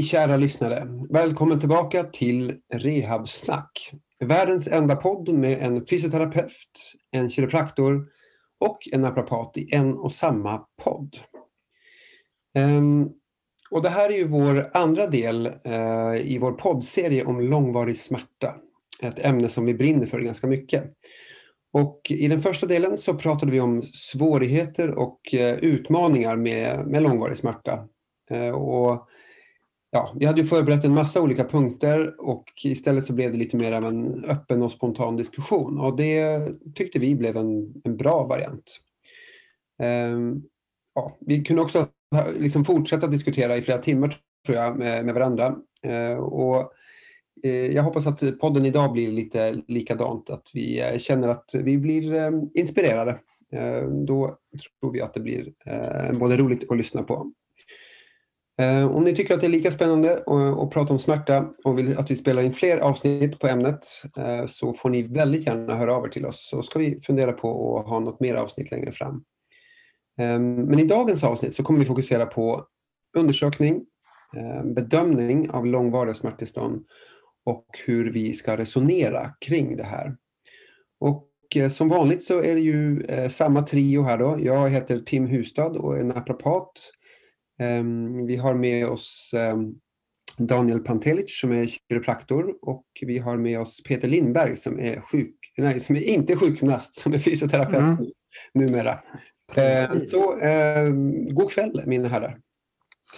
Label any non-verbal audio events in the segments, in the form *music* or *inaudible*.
Hej kära lyssnare! Välkommen tillbaka till Rehabsnack. Världens enda podd med en fysioterapeut, en kiropraktor och en naprapat i en och samma podd. Ehm, och det här är ju vår andra del eh, i vår poddserie om långvarig smärta. Ett ämne som vi brinner för ganska mycket. Och I den första delen så pratade vi om svårigheter och eh, utmaningar med, med långvarig smärta. Eh, och ja, vi hade ju förberett en massa olika punkter och istället så blev det lite mer av en öppen och spontan diskussion och det tyckte vi blev en, en bra variant. Ehm, ja, vi kunde också liksom fortsätta diskutera i flera timmar tror jag med, med varandra. ehm, och eh, jag hoppas att podden idag blir lite likadant, att vi eh, känner att vi blir ehm, inspirerade. Ehm, då tror vi att det blir eh, både roligt att lyssna på Eh, om ni tycker att det är lika spännande att prata om smärta och vill att vi spelar in fler avsnitt på ämnet eh, så får ni väldigt gärna höra av er till oss så ska vi fundera på att ha något mer avsnitt längre fram. Ehm, men i dagens avsnitt så kommer vi fokusera på undersökning, eh, bedömning av långvariga smärttillstånd och hur vi ska resonera kring det här. Och som vanligt så är det ju samma trio här då. Jag heter Tim Hustad och är naprapat vi har med oss ehm, Daniel Pantelic som är kiropraktor och vi har med oss Peter Lindberg som är, sjuk, nej, som är inte sjukgymnast, som är fysioterapeut mm. numera. Precis. Så eh, god kväll mina herrar.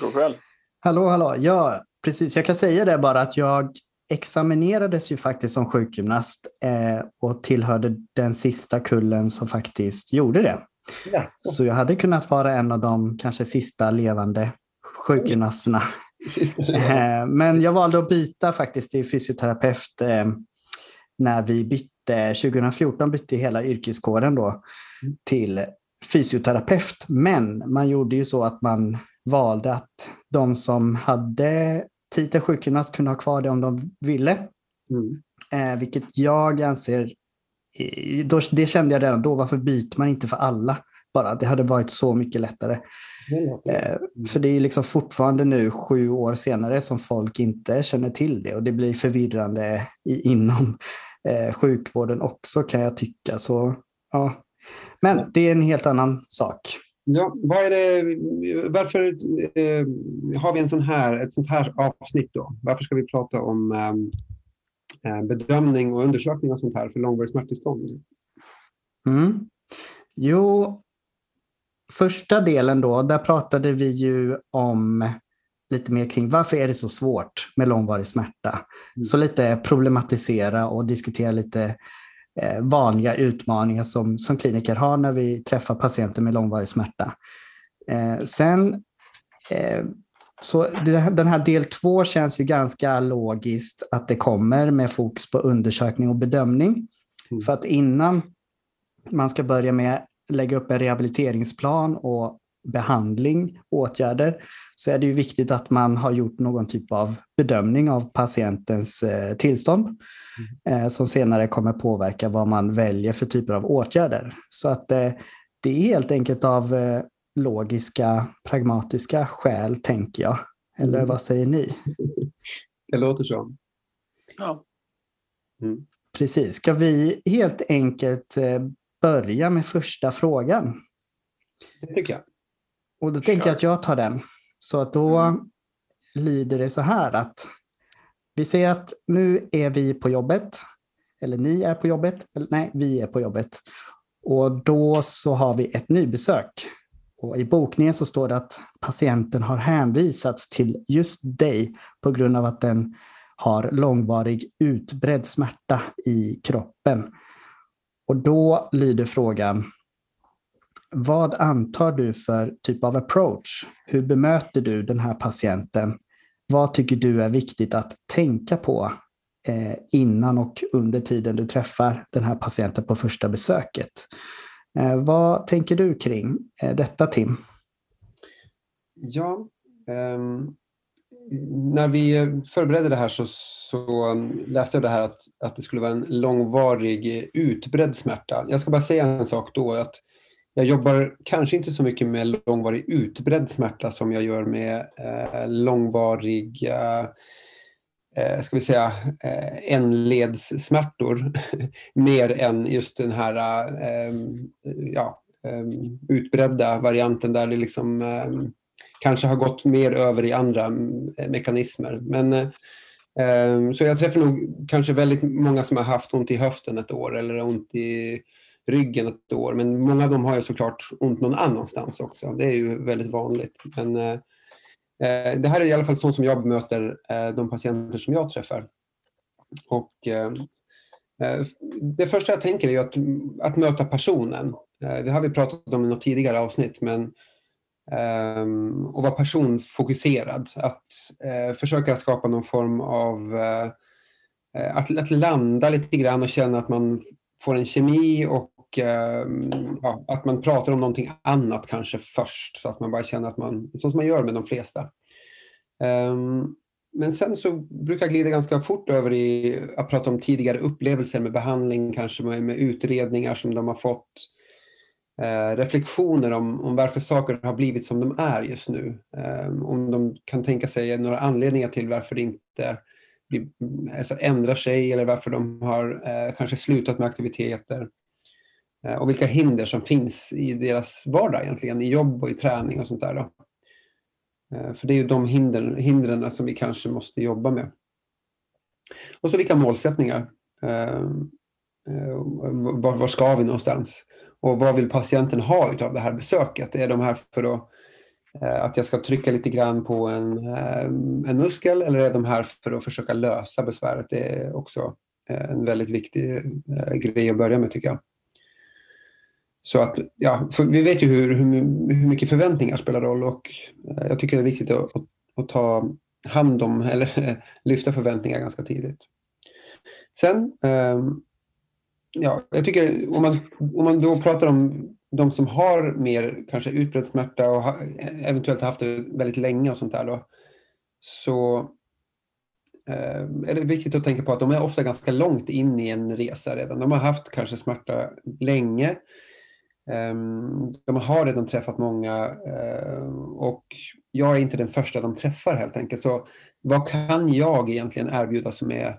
God kväll. Hallå, hallå. Ja, precis. Jag kan säga det bara att jag examinerades ju faktiskt som sjukgymnast eh, och tillhörde den sista kullen som faktiskt gjorde det. Ja. Så jag hade kunnat vara en av de kanske sista levande sjukgymnasterna. *laughs* Eh, men jag valde att byta faktiskt till fysioterapeut eh, när vi bytte, 2014 bytte hela yrkeskåren då mm. till fysioterapeut. Men man gjorde ju så att man valde att de som hade titeln sjukgymnast kunde ha kvar det om de ville. Mm. Eh, vilket jag anser då, det kände jag redan då, varför byter man inte för alla? Bara, det hade varit så mycket lättare. Eh, för det är liksom fortfarande nu sju år senare som folk inte känner till det och det blir förvirrande inom eh, sjukvården också kan jag tycka. Så, ja. Men det är en helt annan sak. Ja, vad är det, varför eh, har vi en sån här, ett sånt här avsnitt då? Varför ska vi prata om Eh, bedömning och undersökning och sånt här för långvarigt smärttillstånd? Mm. Jo, första delen då, där pratade vi ju om lite mer kring varför är det så svårt med långvarig smärta. Mm. Så lite problematisera och diskutera lite eh, vanliga utmaningar som, som kliniker har när vi träffar patienter med långvarig smärta. Eh, sen eh, så den här del två känns ju ganska logiskt att det kommer med fokus på undersökning och bedömning. Mm. För att innan man ska börja med att lägga upp en rehabiliteringsplan och behandling, åtgärder, så är det ju viktigt att man har gjort någon typ av bedömning av patientens eh, tillstånd mm. eh, som senare kommer påverka vad man väljer för typer av åtgärder. Så att eh, det är helt enkelt av logiska, pragmatiska skäl, tänker jag. Eller mm. vad säger ni? *laughs* Det låter så. Ja. Mm. Precis. Ska vi helt enkelt eh, börja med första frågan? Det tycker jag. Och då tänker jag att jag tar den. Så att då mm. lyder det så här att vi säger att nu är vi på jobbet. Eller ni är på jobbet. Eller, nej, vi är på jobbet. Och då så har vi ett nybesök och I bokningen så står det att patienten har hänvisats till just dig på grund av att den har långvarig utbredd smärta i kroppen. Och då lyder frågan, vad antar du för typ av approach? Hur bemöter du den här patienten? Vad tycker du är viktigt att tänka på eh, innan och under tiden du träffar den här patienten på första besöket? Eh, vad tänker du kring eh, detta Tim? Ja, um, när vi förberedde det här så, så, läste jag det här att, att det skulle vara en långvarig utbredd smärta. Jag ska bara säga en sak då. att jag jobbar kanske inte så mycket med långvarig utbredd smärta som jag gör med eh, långvariga eh, Eh, ska vi säga, eh, enledssmärtor *laughs* mer än just den här eh, ja, eh, utbredda varianten där det liksom eh, kanske har gått mer över i andra eh, mekanismer. Men, eh, eh, så jag träffar nog kanske väldigt många som har haft ont i höften ett år eller ont i ryggen ett år. Men många av dem har ju såklart ont någon annanstans också. Det är ju väldigt vanligt. Men eh Eh, det här är i alla fall så som jag bemöter eh, de patienter som jag träffar. Och, eh, det första jag tänker är att, att möta personen. Det har vi pratat om i något tidigare avsnitt. Men och vara personfokuserad. Att försöka skapa någon form av att, att, landa lite grann och känna att man får en kemi och Ehm, ja, att man pratar om någonting annat kanske först så att man bara känner att man, så som man gör med de flesta. Um, men sen så brukar jag glida ganska fort över i att prata om tidigare upplevelser med behandling, kanske med, med utredningar som de har fått Eh, reflektioner om, om varför saker har blivit som de är just nu. Eh, om de kan tänka sig några anledningar till varför det inte blir, alltså ändrar sig eller varför de har eh, kanske slutat med aktiviteter. Eh, och vilka hinder som finns i deras vardag egentligen, i jobb och i träning och sånt där. Då. Eh, för det är ju de hindren, hindren som vi kanske måste jobba med. Och så vilka målsättningar. Eh, var, var ska vi någonstans? Och vad vill patienten ha av det här besöket? Är de här för att, att jag ska trycka lite grann på en, en muskel eller är de här för att försöka lösa besväret? Det är också en väldigt viktig grej att börja med tycker jag. Så att, ja, vi vet ju hur, hur, hur, mycket förväntningar spelar roll och eh, jag tycker det är viktigt att, att, att ta hand om *laughs* eller eh, lyfta förväntningar ganska tidigt. Sen ehm, ja, jag tycker om man, om man då pratar om de som har mer kanske utbredd smärta och ha, eh, eventuellt haft det väldigt länge och sånt där då, så är det viktigt att tänka på att de är ofta ganska långt in i en resa redan. De har haft kanske smärta länge. Ehm, de har redan träffat många eh, och jag är inte den första de träffar helt enkelt. Så vad kan jag egentligen erbjuda som, är,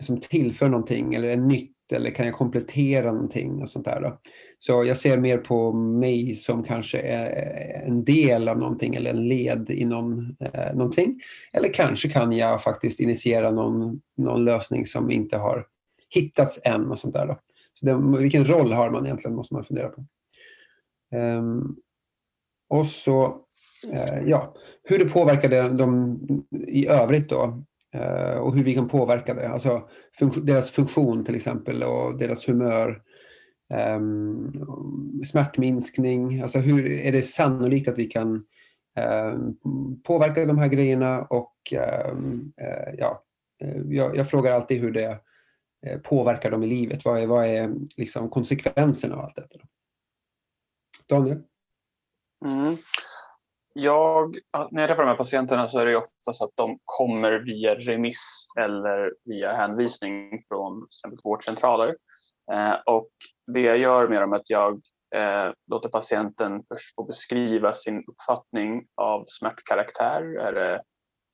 som tillför någonting eller är nytt eller kan jag komplettera någonting och sånt där. Då. Så jag ser mer på mig som kanske är eh, en del av någonting eller en led i någon, eh, någonting. Eller kanske kan jag faktiskt initiera någon, någon lösning som inte har hittats än och sånt där. Då. Så det, vilken roll har man egentligen måste man fundera på. Um, och så, uh, ja, hur det påverkar det, dem i övrigt då. uh, och hur vi kan påverka det. Alltså deras funktion till exempel och deras humör. Um, smärtminskning, alltså hur är det sannolikt att vi kan um, påverka de här grejerna och um, uh, ja, jag, jag, frågar alltid hur det Eh, påverkar dem i livet. Vad är, vad är liksom konsekvenserna av allt detta? Daniel? Mm jag, när jag träffar de här patienterna så är det ofta så att de kommer via remiss eller via hänvisning från exempel vårdcentraler. Eh, och det jag gör med dem är att jag eh, låter patienten först få beskriva sin uppfattning av smärtkaraktär. Är det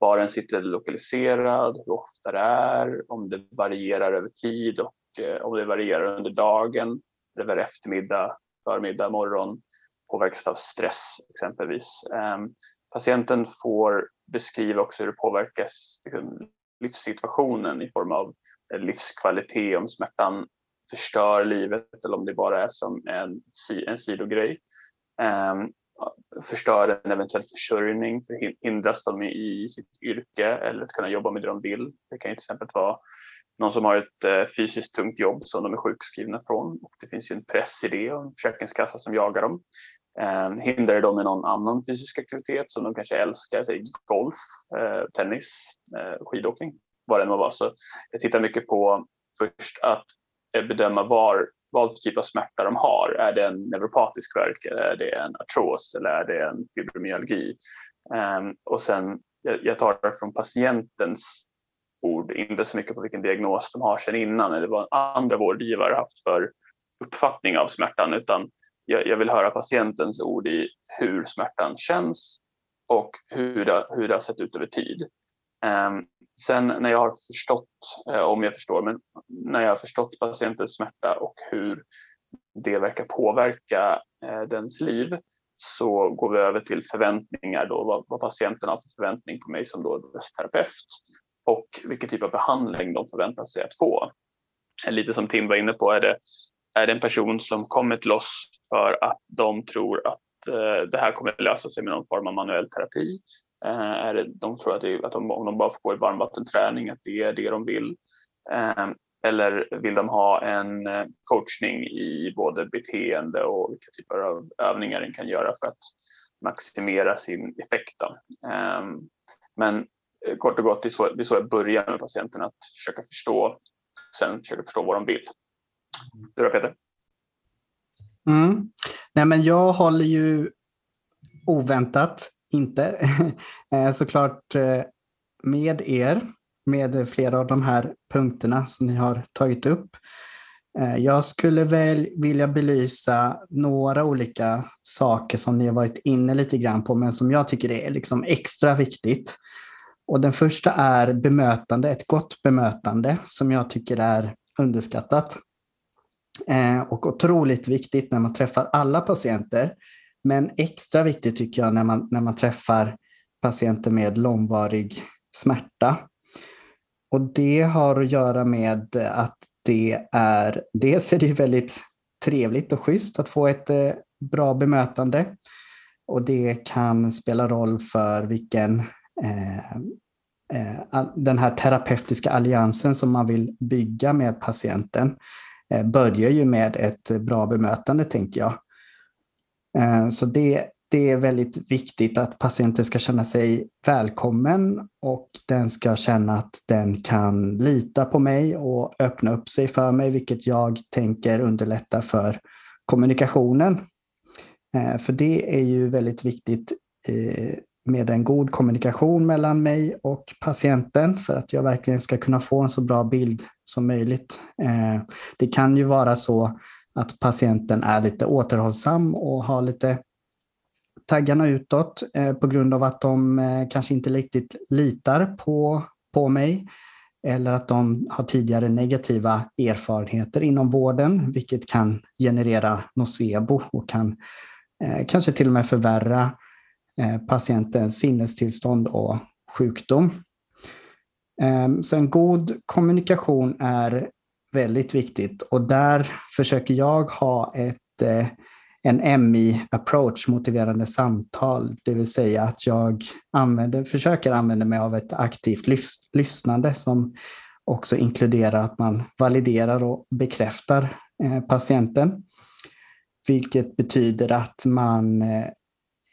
var den sitter lokaliserad, hur ofta det är, om det varierar över tid och eh, om det varierar under dagen, över eftermiddag, förmiddag, morgon påverkas av stress exempelvis. Ehm, patienten får beskriva också hur det påverkas liksom, livssituationen i form av eh, livskvalitet, om smärtan förstör livet eller om det bara är som en, en sidogrej. Ehm, Förstör en eventuell försörjning, hindras de i sitt yrke eller att kunna jobba med det de vill. Det kan ju till exempel vara någon som har ett eh, fysiskt tungt jobb som de är sjukskrivna från och det finns ju en press i det och en försäkringskassa som jagar dem. Eh, hindrar det dem med någon annan fysisk aktivitet som de kanske älskar, säg golf, eh, tennis, eh, skidåkning, vad det än må vara. Så jag tittar mycket på först att eh, bedöma var, vad typ av smärta de har. Är det en neuropatisk värk, eller är det en artros eller är det en fibromyalgi? Ehm, och sen jag, tar det från patientens ord, inte så mycket på vilken diagnos de har sedan innan eller vad andra vårdgivare haft för uppfattning av smärtan utan jag, jag, vill höra patientens ord i hur smärtan känns och hur det, hur det har sett ut över tid. Um, sen när jag har förstått, eh, om jag förstår, men när jag har förstått patientens smärta och hur det verkar påverka eh, dens liv så går vi över till förväntningar då, vad, vad patienten har för förväntning på mig som då terapeut och vilken typ av behandling de förväntar sig att få. Lite som Tim var inne på, är det, är det en person som kommer till oss för att de tror att eh, det här kommer lösa sig med någon form av manuell terapi? Eh, är det, de tror att, det, att de, om de bara får gå i varmvattenträning, att det är det de vill? Eh, eller vill de ha en eh, coachning i både beteende och vilka typer av övningar den kan göra för att maximera sin effekt? Ehm, men eh, kort och gott, det är, så, det är så jag börjar med patienten, att försöka förstå, sen försöka förstå vad de vill. Du då Peter? Mm. Nej, men jag håller ju oväntat inte *laughs* eh, såklart eh, med er med flera av de här punkterna som ni har tagit upp. Eh, jag skulle väl vilja belysa några olika saker som ni har varit inne lite grann på, men som jag tycker är liksom extra viktigt. Och den första är bemötande, ett gott bemötande som jag tycker är underskattat. Och otroligt viktigt när man träffar alla patienter. Men extra viktigt tycker jag när man, när man träffar patienter med långvarig smärta. Och det har att göra med att det är, dels är det väldigt trevligt och schysst att få ett eh, bra bemötande. Och det kan spela roll för vilken eh, eh, den här terapeutiska alliansen som man vill bygga med patienten eh, börjar ju med ett bra bemötande, tänker jag. Eh, så det det är väldigt viktigt att patienten ska känna sig välkommen och den ska känna att den kan lita på mig och öppna upp sig för mig, vilket jag tänker underlätta för kommunikationen. Eh, för det är ju väldigt viktigt eh, med en god kommunikation mellan mig och patienten för att jag verkligen ska kunna få en så bra bild som möjligt. Det kan ju vara så att patienten är lite återhållsam och har lite taggarna utåt eh, på grund av att de eh, kanske inte riktigt litar på, på mig eller att de har tidigare negativa erfarenheter inom vården, vilket kan generera nocebo och kan eh, kanske till och med förvärra eh, patientens sinnestillstånd och sjukdom. Eh, så en god kommunikation är väldigt viktigt och där försöker jag ha ett eh, en MI-approach, motiverande samtal, det vill säga att jag använder, försöker använda mig av ett aktivt lys lyssnande som också inkluderar att man validerar och bekräftar eh, patienten. Vilket betyder att man, eh,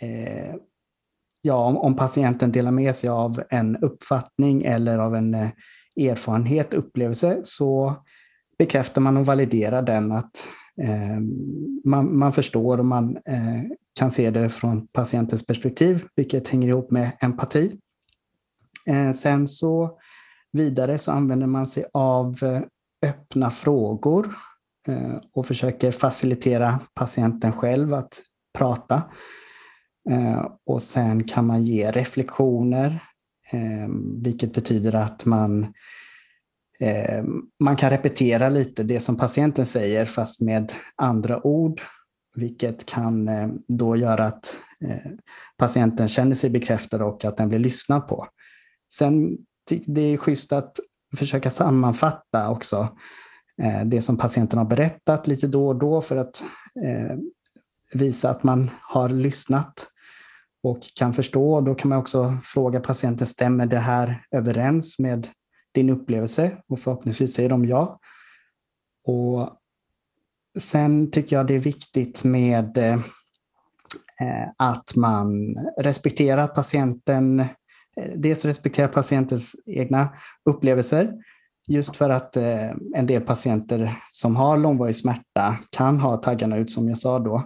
eh ja, om, om, patienten delar med sig av en uppfattning eller av en eh, erfarenhet, upplevelse, så bekräftar man och validerar den att Eh, man, man, förstår och man eh, kan se det från patientens perspektiv, vilket hänger ihop med empati. Eh, sen så vidare så använder man sig av eh, öppna frågor eh, och försöker facilitera patienten själv att prata. Eh, och sen kan man ge reflektioner, vilket betyder att man Eh, man kan repetera lite det som patienten säger fast med andra ord, vilket kan eh, då göra att eh, patienten känner sig bekräftad och att den blir lyssnad på. Sen det är schysst att försöka sammanfatta också eh, det som patienten har berättat lite då och då för att eh, visa att man har lyssnat och kan förstå. Då kan man också fråga patienten, stämmer det här överens med din upplevelse och förhoppningsvis säger de ja. Och sen tycker jag det är viktigt med eh, eh att man respekterar patienten, eh, dels respekterar patientens egna upplevelser, just för att eh, en del patienter som har långvarig smärta kan ha taggarna ut som jag sa då.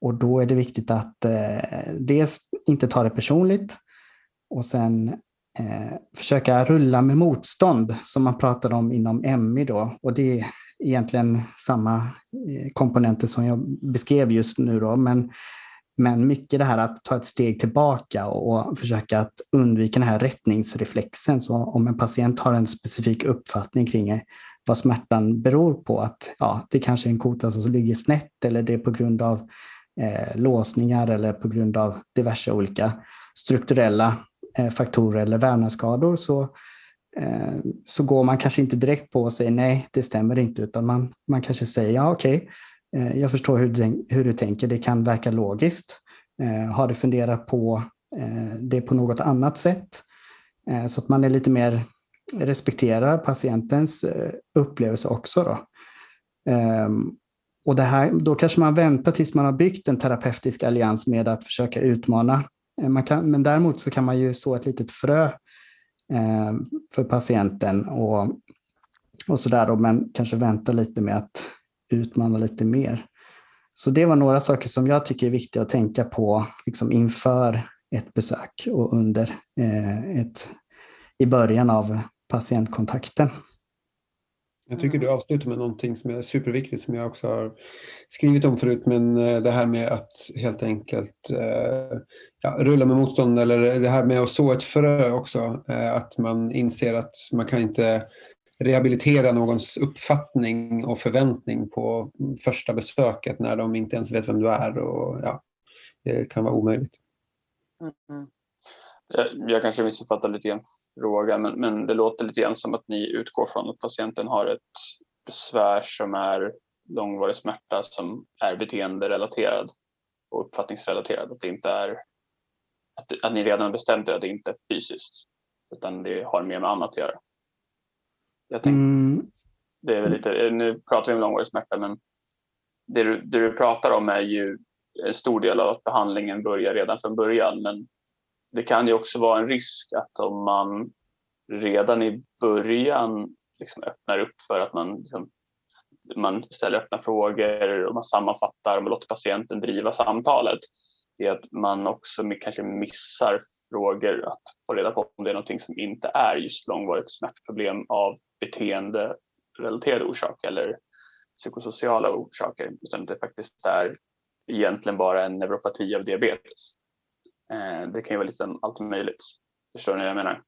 Och då är det viktigt att eh, dels inte ta det personligt och sen Eh, försöka rulla med motstånd som man pratade om inom MI då. Och det egentligen samma eh, komponenter som jag beskrev just nu. Då, men, men mycket det här att ta ett steg tillbaka och försöka att undvika den här rättningsreflexen. Så om en patient har en specifik uppfattning kring eh, vad smärtan beror på, att ja, det kanske är en kota som ligger snett eller det är på grund av eh, låsningar eller på grund av diverse olika strukturella Eh, faktorer eller vävnadsskador så, eh, så går man kanske inte direkt på och säger nej, det stämmer inte, utan man, man kanske säger ja okej, okay, jag förstår hur du, hur du tänker, det kan verka logiskt. Har du funderat på det på något annat sätt? så att man är lite mer respekterar patientens upplevelse också. Då. Ehm, och det här, då kanske man väntar tills man har byggt en terapeutisk allians med att försöka utmana. Eh, man kan, men däremot så kan man ju så ett litet frö eh, för patienten och, och sådär då, men kanske vänta lite med att utmana lite mer. Så det var några saker som jag tycker är viktiga att tänka på liksom inför ett besök och under eh, ett, i början av patientkontakten. Jag tycker du avslutar med någonting som är superviktigt som jag också har skrivit om förut, men eh, det här med att helt enkelt eh, ja, rulla med motstånd eller det här med att så ett frö också. Eh, att man inser att man kan inte rehabilitera någons uppfattning och förväntning på första besöket när de inte ens vet vem du är. Och, ja, det kan vara omöjligt. Mm. Jag, jag kanske missuppfattar lite grann fråga, men, men det låter lite grann som att ni utgår från att patienten har ett besvär som är långvarig smärta som är beteenderelaterad och uppfattningsrelaterad. Att det inte är att, att ni redan bestämt er att det inte är fysiskt utan det har mer med annat att göra. Jag tänkte, mm. det är lite, nu pratar vi om långvarig smärta men det du, det du pratar om är ju en stor del av att behandlingen börjar redan från början men det kan ju också vara en risk att om man redan i början liksom öppnar upp för att man, liksom, man ställer öppna frågor och man sammanfattar och man låter patienten driva samtalet, är att man också kanske missar frågor att få reda på om det är någonting som inte är just långvarigt smärtproblem av beteenderelaterade orsaker eller psykosociala orsaker, utan det faktiskt är egentligen bara en neuropati av diabetes. Eh, det kan ju vara lite allt möjligt. Förstår ni vad jag menar?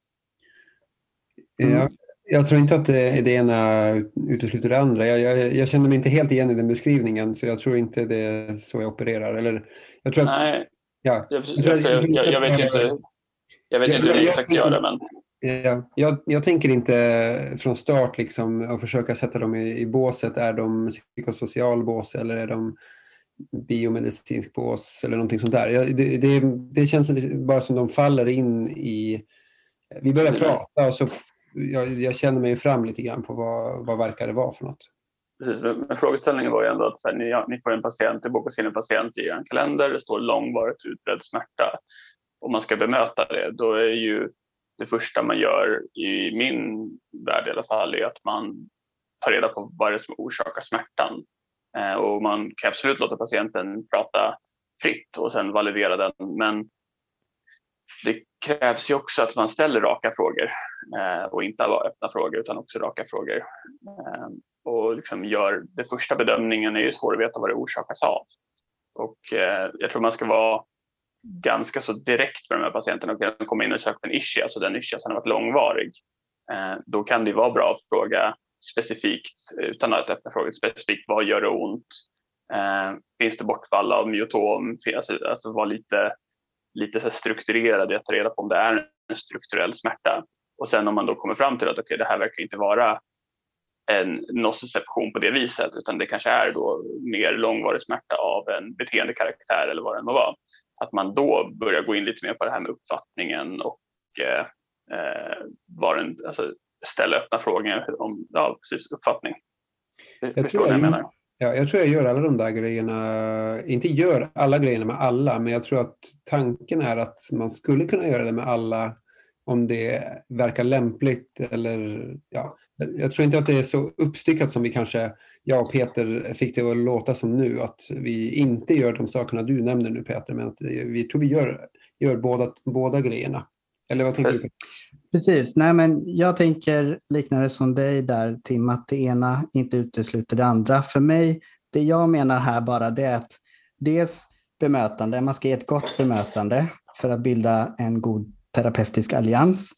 Mm. Jag, jag tror inte att det, det ena utesluter det andra. Jag, jag, jag, känner mig inte helt igen i den beskrivningen så jag tror inte det är så jag opererar. Eller, jag tror att, Nej, ja, jag, jag, jag, vet inte, jag vet inte hur ni exakt gör det. Men... Ja, jag, jag tänker inte från start liksom att försöka sätta dem i, i båset. Är de psykosocial bås eller är de biomedicinsk bås eller någonting sånt där. Det, det, det känns bara som de faller in i... Vi börjar prata och så jag, jag känner mig fram lite grann på vad, vad verkar det vara för något. Precis, men frågeställningen var ju ändå att här, ni, ni, får en patient, det bokas in en patient i en kalender, det står långvarigt utbredd smärta. Om man ska bemöta det, då är ju det första man gör i min värld i alla fall är att man tar reda på vad det är som orsakar smärtan. Eh, och man kan absolut låta patienten prata fritt och sen validera den. Men det krävs ju också att man ställer raka frågor eh, och inte bara öppna frågor utan också raka frågor. Eh, och liksom gör, den första bedömningen är ju svår att veta vad det orsakas av. Och jag tror man ska vara ganska så direkt med de här patienterna och komma in och söka en ischias alltså den ischiasen har varit långvarig. Då kan det vara bra att fråga specifikt, utan att öppna frågan specifikt, vad gör det ont? Eh, finns det bortfall av myotom? Alltså, alltså vara lite, lite så strukturerad i att ta reda på om det är en strukturell smärta. Och sen om man då kommer fram till att okay, det här verkar inte vara en nociception på det viset utan det kanske är då mer långvarig smärta av en beteendekaraktär eller vad det må vara. Att man då börjar gå in lite mer på det här med uppfattningen och eh, var vad den, alltså, ställa öppna frågor om ja, precis, uppfattning. Jag Förstår vad jag menar? Ja, jag tror jag gör alla de där grejerna, inte gör alla grejerna med alla, men jag tror att tanken är att man skulle kunna göra det med alla om det verkar lämpligt eller ja, jag tror inte att det är så uppstyckat som vi kanske, jag och Peter fick det att låta som nu, att vi inte gör de sakerna du nämner nu Peter, men att vi tror vi gör, gör båda, båda grejerna. Eller vad tänker du? Precis, nej men jag tänker liknande som dig där Tim, att det ena inte utesluter det andra. För mig, det jag menar här bara det är att dels bemötande, man ska ge ett gott bemötande för att bilda en god terapeutisk allians.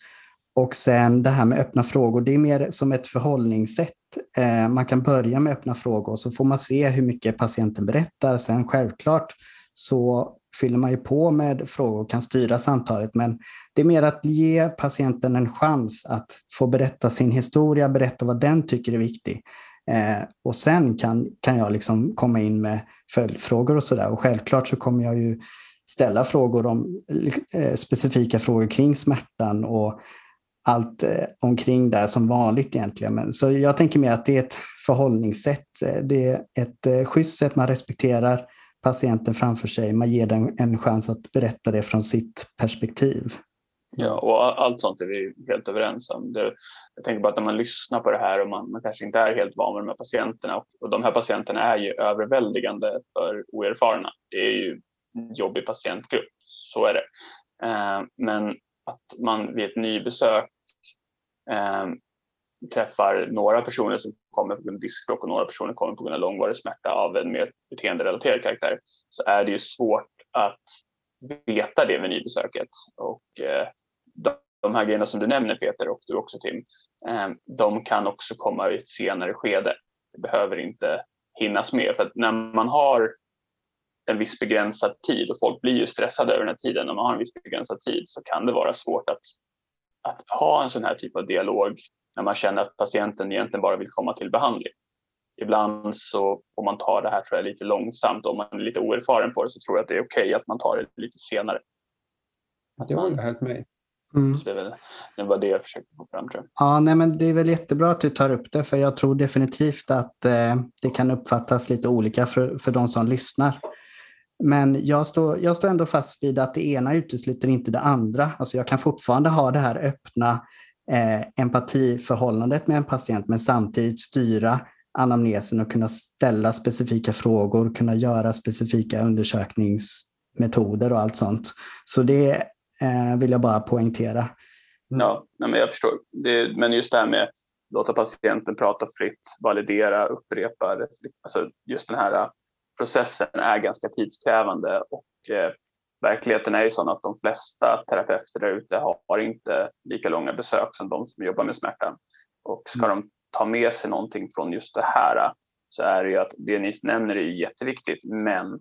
Och sen det här med öppna frågor, det är mer som ett förhållningssätt. Eh, man kan börja med öppna frågor så får man se hur mycket patienten berättar. Sen självklart så fyller man ju på med frågor och kan styra samtalet. Men det är mer att ge patienten en chans att få berätta sin historia, berätta vad den tycker är viktig. Eh, och sen kan, kan jag liksom komma in med följdfrågor och sådär. Och självklart så kommer jag ju ställa frågor om eh, specifika frågor kring smärtan och allt eh, omkring där som vanligt egentligen. Men, så jag tänker mer att det är ett förhållningssätt. Eh, det är ett eh, schysst sätt man respekterar patienten framför sig. Man ger den en chans att berätta det från sitt perspektiv. Ja, och allt sånt är vi helt överens om. Det, jag tänker bara att när man lyssnar på det här och man, man kanske inte är helt van med de här patienterna och, och de här patienterna är ju överväldigande för oerfarna. Det är ju en jobbig patientgrupp, så är det. Eh, men att man vid ett nybesök eh, träffar några personer som kommer på grund av diskbråck och några personer kommer på grund av långvarig smärta av en mer beteenderelaterad karaktär så är det ju svårt att veta det vid nybesöket. Och eh, de här grejerna som du nämner Peter och du också Tim, eh, de kan också komma i ett senare skede. Det behöver inte hinnas med för att när man har en viss begränsad tid och folk blir ju stressade över den här tiden. När man har en viss begränsad tid så kan det vara svårt att, att ha en sån här typ av dialog när man känner att patienten egentligen bara vill komma till behandling. Ibland så får man ta det här tror jag, lite långsamt. Om man är lite oerfaren på det så tror jag att det är okej okay att man tar det lite senare. Att jag håller helt med. Mm. det, väl, det var det jag försökte få fram tror jag. Ja, nej, men det är väl jättebra att du tar upp det för jag tror definitivt att eh, det kan uppfattas lite olika för, för de som lyssnar. Men jag står, jag står ändå fast vid att det ena utesluter inte det andra. Alltså jag kan fortfarande ha det här öppna eh, empatiförhållandet med en patient men samtidigt styra anamnesen och kunna ställa specifika frågor, kunna göra specifika undersökningsmetoder och allt sånt. Så det eh, vill jag bara poängtera. Ja, men jag förstår. Det, men just det här med låta patienten prata fritt, validera, upprepa. Alltså just den här processen är ganska tidskrävande och eh, verkligheten är ju sån att de flesta terapeuter där ute har, inte lika långa besök som de som jobbar med smärta. Och ska mm. de ta med sig någonting från just det här så är det ju att det ni nämner är jätteviktigt men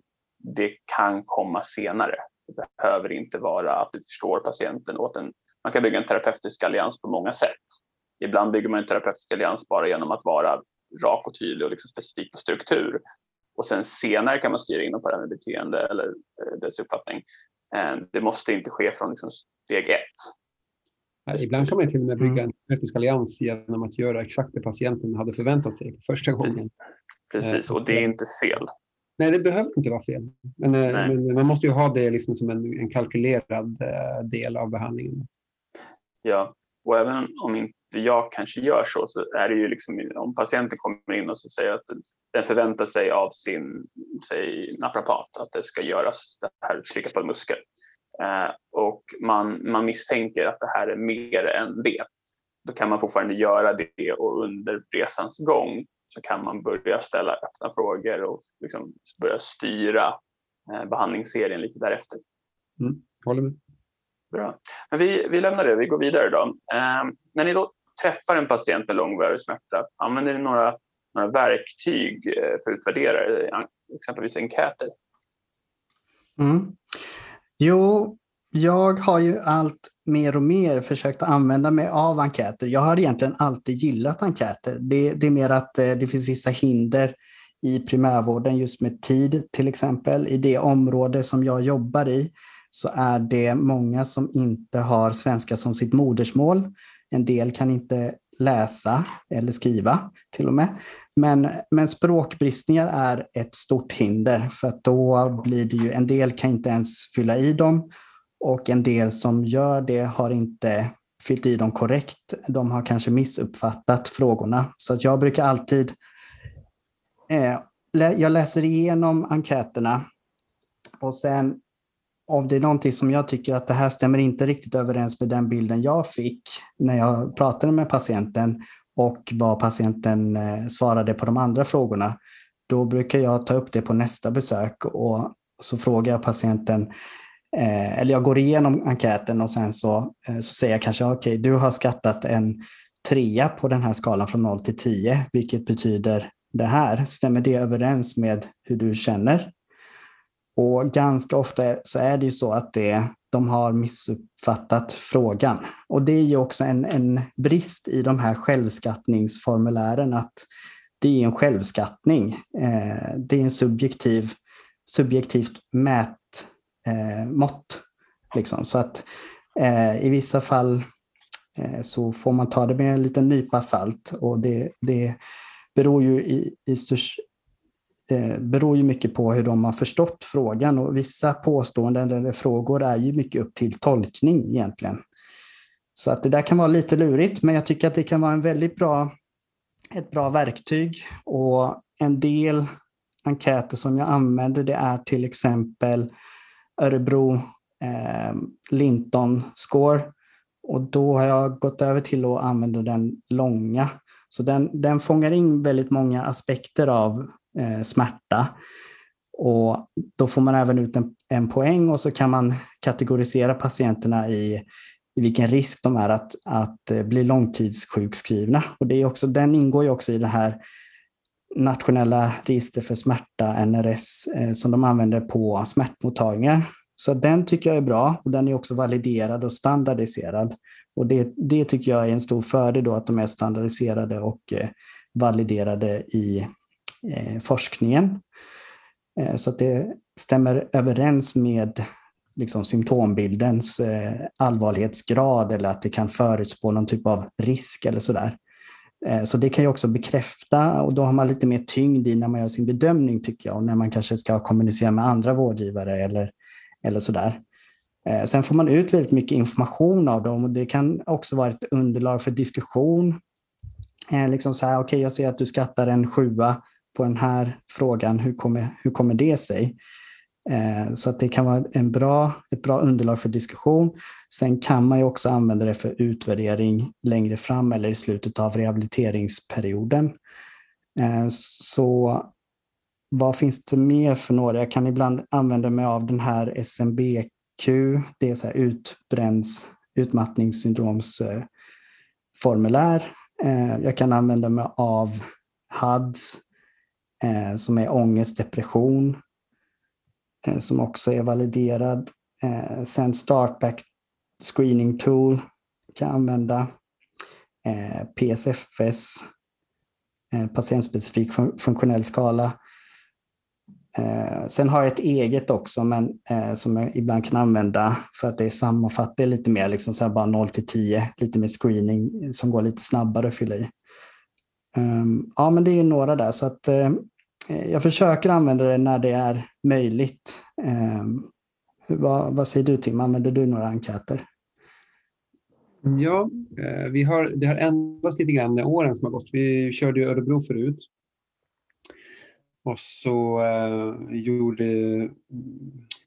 det kan komma senare. Det behöver inte vara att du förstår patienten åt en man kan bygga en terapeutisk allians på många sätt. Ibland bygger man en terapeutisk allians bara genom att vara rak och tydlig och liksom specifik på struktur. Och sen senare kan man styra in på det här med beteende eller eh, dess uppfattning. Eh, det måste inte ske från liksom steg ett. Ibland kan man till och med bygga en terapeutisk allians genom att göra exakt det patienten hade förväntat sig första gången. Precis, och det är inte fel. Nej, det behöver inte vara fel. Men, men man måste ju ha det liksom som en, en kalkylerad del av behandlingen. Ja, och även om inte jag kanske gör så, så är det ju liksom om patienten kommer in och så säger att den förväntar sig av sin säg, naprapat att det ska göras det här, slicka på en muskel. Eh, och man, man misstänker att det här är mer än det. Då kan man fortfarande göra det och under resans gång så kan man börja ställa öppna frågor och liksom börja styra eh, behandlingsserien lite därefter. Mm, håller med. Bra. Men vi, vi lämnar det, vi går vidare då. Eh, när ni då träffar en patient med långvarig smärta, använder ni några, några verktyg eh, för utvärderare, exempelvis enkäter? Mm. Jo, jag har ju allt mer och mer försökt att använda mig av enkäter. Jag har egentligen alltid gillat enkäter. Det, det är mer att eh, det finns vissa hinder i primärvården just med tid till exempel. I det område som jag jobbar i så är det många som inte har svenska som sitt modersmål. En del kan inte läsa eller skriva till och med. Men, men språkbristningar är ett stort hinder för att då blir det ju, en del kan inte ens fylla i dem och en del som gör det har inte fyllt i dem korrekt. De har kanske missuppfattat frågorna. Så att jag brukar alltid, eh, jag läser igenom enkäterna och sen om det är någonting som jag tycker att det här stämmer inte riktigt överens med den bilden jag fick när jag pratade med patienten och vad patienten eh, svarade på de andra frågorna, då brukar jag ta upp det på nästa besök och så frågar jag patienten, eh, eller jag går igenom enkäten och sen så, eh, så säger jag kanske okej, okay, du har skattat en trea på den här skalan från 0 till 10, vilket betyder det här. Stämmer det överens med hur du känner? Och ganska ofta så är det ju så att det, de har missuppfattat frågan. Och det är ju också en, en brist i de här självskattningsformulären att det är en självskattning. Eh, det är en subjektiv, subjektivt mätmått. Eh, mått, liksom. Så att eh, i vissa fall eh, så får man ta det med en liten nypa salt och det, det beror ju i, i störst, eh, beror ju mycket på hur de har förstått frågan och vissa påståenden eller frågor är ju mycket upp till tolkning egentligen. Så att det där kan vara lite lurigt, men jag tycker att det kan vara en väldigt bra, ett bra verktyg och en del enkäter som jag använder det är till exempel Örebro eh, Linton Score och då har jag gått över till att använda den långa. Så den, den fångar in väldigt många aspekter av eh, smärta. Och då får man även ut en, en poäng och så kan man kategorisera patienterna i, i vilken risk de är att, att eh, bli långtidssjukskrivna. Och det är också, den ingår ju också i det här nationella register för smärta, NRS, eh, som de använder på smärtmottagningar. Så den tycker jag är bra och den är också validerad och standardiserad. Och det, det tycker jag är en stor fördel då att de är standardiserade och eh, validerade i Eh, forskningen. Eh, så att det stämmer överens med liksom, symptombildens eh, allvarlighetsgrad eller att det kan förutspå någon typ av risk eller sådär. Eh, så det kan ju också bekräfta och då har man lite mer tyngd i när man gör sin bedömning tycker jag och när man kanske ska kommunicera med andra vårdgivare eller, eller sådär. Eh, sen får man ut väldigt mycket information av dem och det kan också vara ett underlag för diskussion. Eh, liksom så här, okej, okay, jag ser att du skattar en sjua på den här frågan. Hur kommer, hur kommer det sig? Eh, så att det kan vara en bra, ett bra underlag för diskussion. Sen kan man ju också använda det för utvärdering längre fram eller i slutet av rehabiliteringsperioden. Eh, så vad finns det mer för några? Jag kan ibland använda mig av den här SMBQ. Det är så här utbränns, utmattningssyndromsformulär. Eh, jag kan använda mig av HADS eh, som är ångest, depression eh, som också är validerad. Eh, sen Startback Screening Tool kan jag använda. Eh, PSFS, eh, patientspecifik funktionell skala. Eh, sen har jag ett eget också men, eh, som jag ibland kan använda för att det sammanfattar lite mer, liksom så bara 0 till 10, lite mer screening som går lite snabbare att fylla i. Um, ja, men det är några där så att eh, Eh, jag försöker använda det när det är möjligt. Ehm, vad, vad säger du Tim, använder du några enkäter? Ja, eh, vi har, det har ändrats lite grann med åren som har gått. Vi körde ju Örebro förut och så eh, gjorde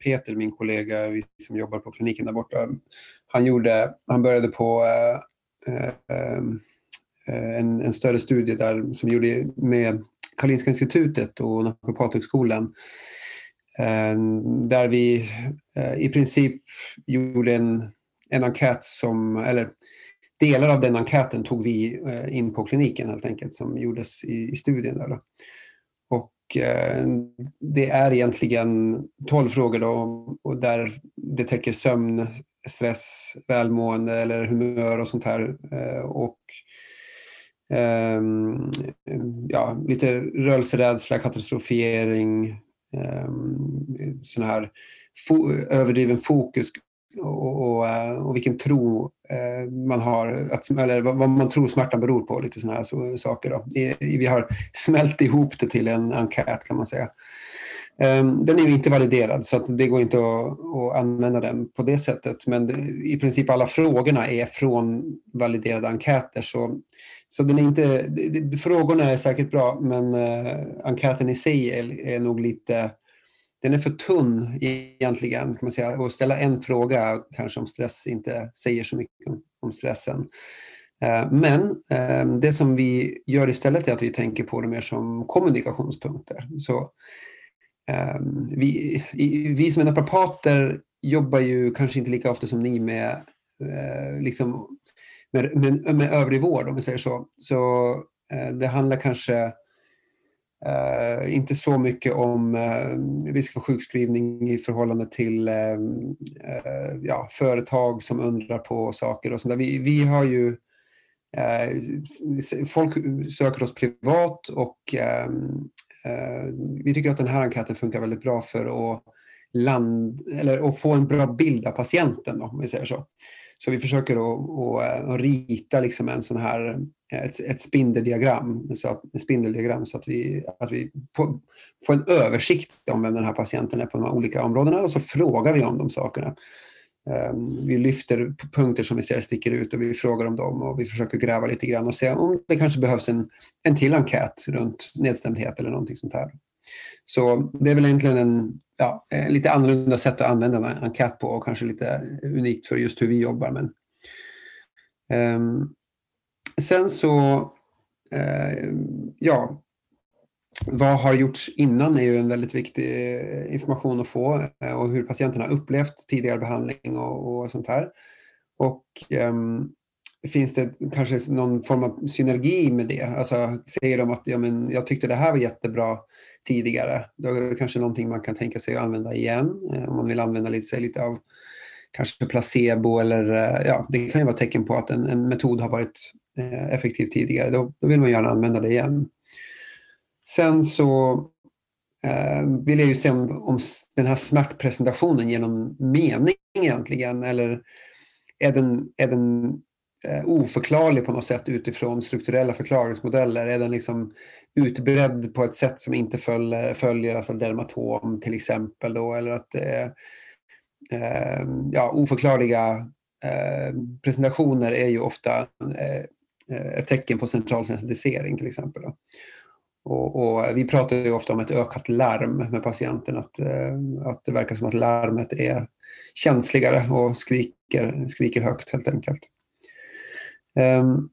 Peter, min kollega vi som jobbar på kliniken där borta, han, gjorde, han började på eh, eh, eh en, en, större studie där som gjorde med Karolinska institutet och Naprapathögskolan. Eh, där vi eh, i princip gjorde en, en enkät som, eller delar av den enkäten tog vi eh, in på kliniken helt enkelt som gjordes i, i studien. Där då. Det är egentligen 12 frågor då, och där det täcker sömn, stress, välmående eller humör och sånt här. Och eh, ja, lite rörelserädsla, katastrofering, eh, sån här överdriven fokus och, och, eh, och, vilken tro eh, man har, att, eller vad man tror smärtan beror på. Lite sådana här så, saker. Då. Vi har smält ihop det till en enkät kan man säga. Ehm, den är ju inte validerad så att det går inte att, att använda den på det sättet. Men i princip alla frågorna är från validerade enkäter. Så, så den är inte, frågorna är säkert bra men eh, enkäten i sig är, är nog lite den är för tunn egentligen. Kan man säga. Och ställa en fråga kanske om stress inte säger så mycket om, om stressen. Eh, men eh, det som vi gör istället är att vi tänker på det mer som kommunikationspunkter. Så, eh, vi, vi som är naprapater jobbar ju kanske inte lika ofta som ni med, eh, liksom, med, med, med övrig vård, om vi säger så. Så eh, det handlar kanske Uh, inte så mycket om uh, risk för sjukskrivning i förhållande till uh, ja, företag som undrar på saker och sånt vi, vi har ju folk söker oss privat och vi tycker att den här enkäten funkar väldigt bra för att, land, eller att få en bra bild av patienten, om vi säger så. Så vi försöker att, att, eh, att rita liksom en sån här, eh, ett, ett spindeldiagram, så att, spindeldiagram så att vi, att vi på, får en översikt om vem den här patienten är på de här olika områdena och så frågar vi om de sakerna. Ehm, vi lyfter punkter som vi ser sticker ut och vi frågar om dem och vi försöker gräva lite grann och se om det kanske behövs en, en till enkät runt nedstämdhet eller någonting sånt här. Så det är väl egentligen en ja, lite annorlunda sätt att använda en enkät på och kanske lite unikt för just hur vi jobbar. Men, um, sen så, uh, ja, vad har gjorts innan är ju en väldigt viktig eh, information att få eh, och hur patienterna upplevt tidigare behandling och, och sånt här. Och um, finns det kanske någon form av synergi med det? Alltså säger de att ja, men jag tyckte det här var jättebra tidigare. Då är det kanske någonting man kan tänka sig att använda igen eh, om man vill använda lite, lite av kanske placebo eller eh, ja, det kan ju vara tecken på att en, en metod har varit eh, effektiv tidigare. Då, då, vill man gärna använda det igen. Sen så eh, vill jag ju se om, om den här smärtpresentationen ger någon mening egentligen eller är den, är den Eh, oförklarlig på något sätt utifrån strukturella förklaringsmodeller? Är den liksom utbredd på ett sätt som inte följer, eh, följer alltså dermatom till exempel då, eller att eh, eh ja, oförklarliga eh, presentationer är ju ofta eh, ett tecken på central sensitisering till exempel. Då. Och, och, vi pratar ju ofta om ett ökat larm med patienten, att, eh, att det verkar som att larmet är känsligare och skriker, skriker högt helt enkelt. Um,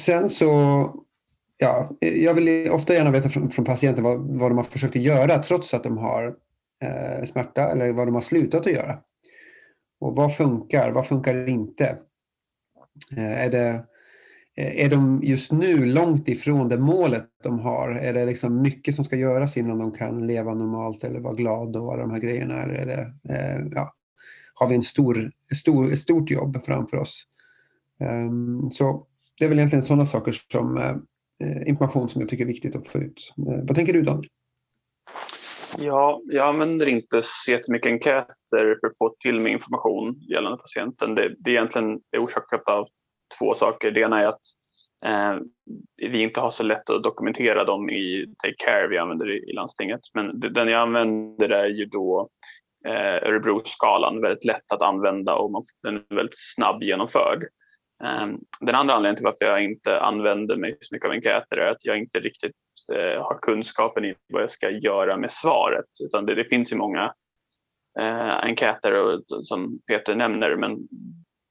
sen så ja, jag vill ofta gärna veta från, från patienten vad, vad de har försökt att göra trots att de har eh, smärta eller vad de har slutat att göra. Och vad funkar, vad funkar inte? Eh, är, det, eh, är de just nu långt ifrån det målet de har? Är det liksom mycket som ska göras innan de kan leva normalt eller vara glad och alla de här grejerna? Eller är det, eh, ja, har vi en stor, stor, ett stort jobb framför oss? Ehm, så det är väl egentligen sådana saker som eh, information som jag tycker är viktigt att få ut. Eh, vad tänker du Daniel? Ja, jag använder inte så jättemycket enkäter för att få till mig information gällande patienten. Det, det är egentligen orsakat av två saker. Det ena är att eh, vi inte har så lätt att dokumentera dem i Take Care vi använder i, i landstinget. Men den jag använder är ju då eh, Örebro-skalan, väldigt lätt att använda och man, den är väldigt snabb genomförd. Ehm, den andra anledningen till varför jag inte använder mig så mycket av enkäter är att jag inte riktigt eh, har kunskapen i vad jag ska göra med svaret. Utan det, det finns ju många eh, enkäter som Peter nämner men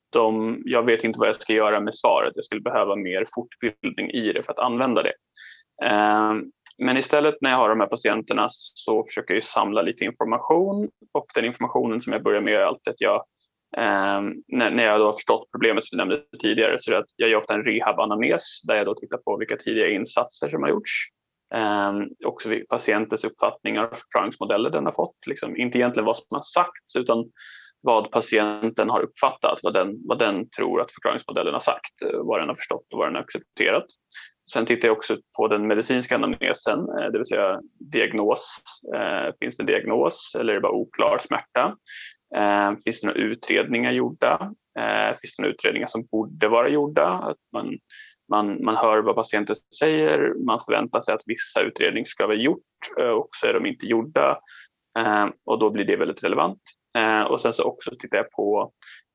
de, jag vet inte vad jag ska göra med svaret. Jag skulle behöva mer fortbildning i det för att använda det. Eh, men istället när jag har de här patienterna så försöker jag samla lite information och den informationen som jag börjar med är alltid att jag Um, när, när, jag då har förstått problemet som du nämnde tidigare så är det att jag gör ofta en rehabanamnes där jag då tittar på vilka tidiga insatser som har gjorts. Um, också patientens uppfattningar och förklaringsmodeller den har fått. Liksom, inte egentligen vad som har sagts utan vad patienten har uppfattat, vad den, vad den tror att förklaringsmodellen har sagt, vad den har förstått och vad den har accepterat. Sen tittar jag också på den medicinska anamnesen, eh, det vill säga diagnos. Eh, finns det en diagnos eller är det bara oklar smärta? Eh, finns det några utredningar gjorda? Eh, finns det några utredningar som borde vara gjorda? Att man, man, man hör vad patienten säger, man förväntar sig att vissa utredningar ska vara gjort eh, och så är de inte gjorda eh, och då blir det väldigt relevant. Eh, och sen så också tittar jag på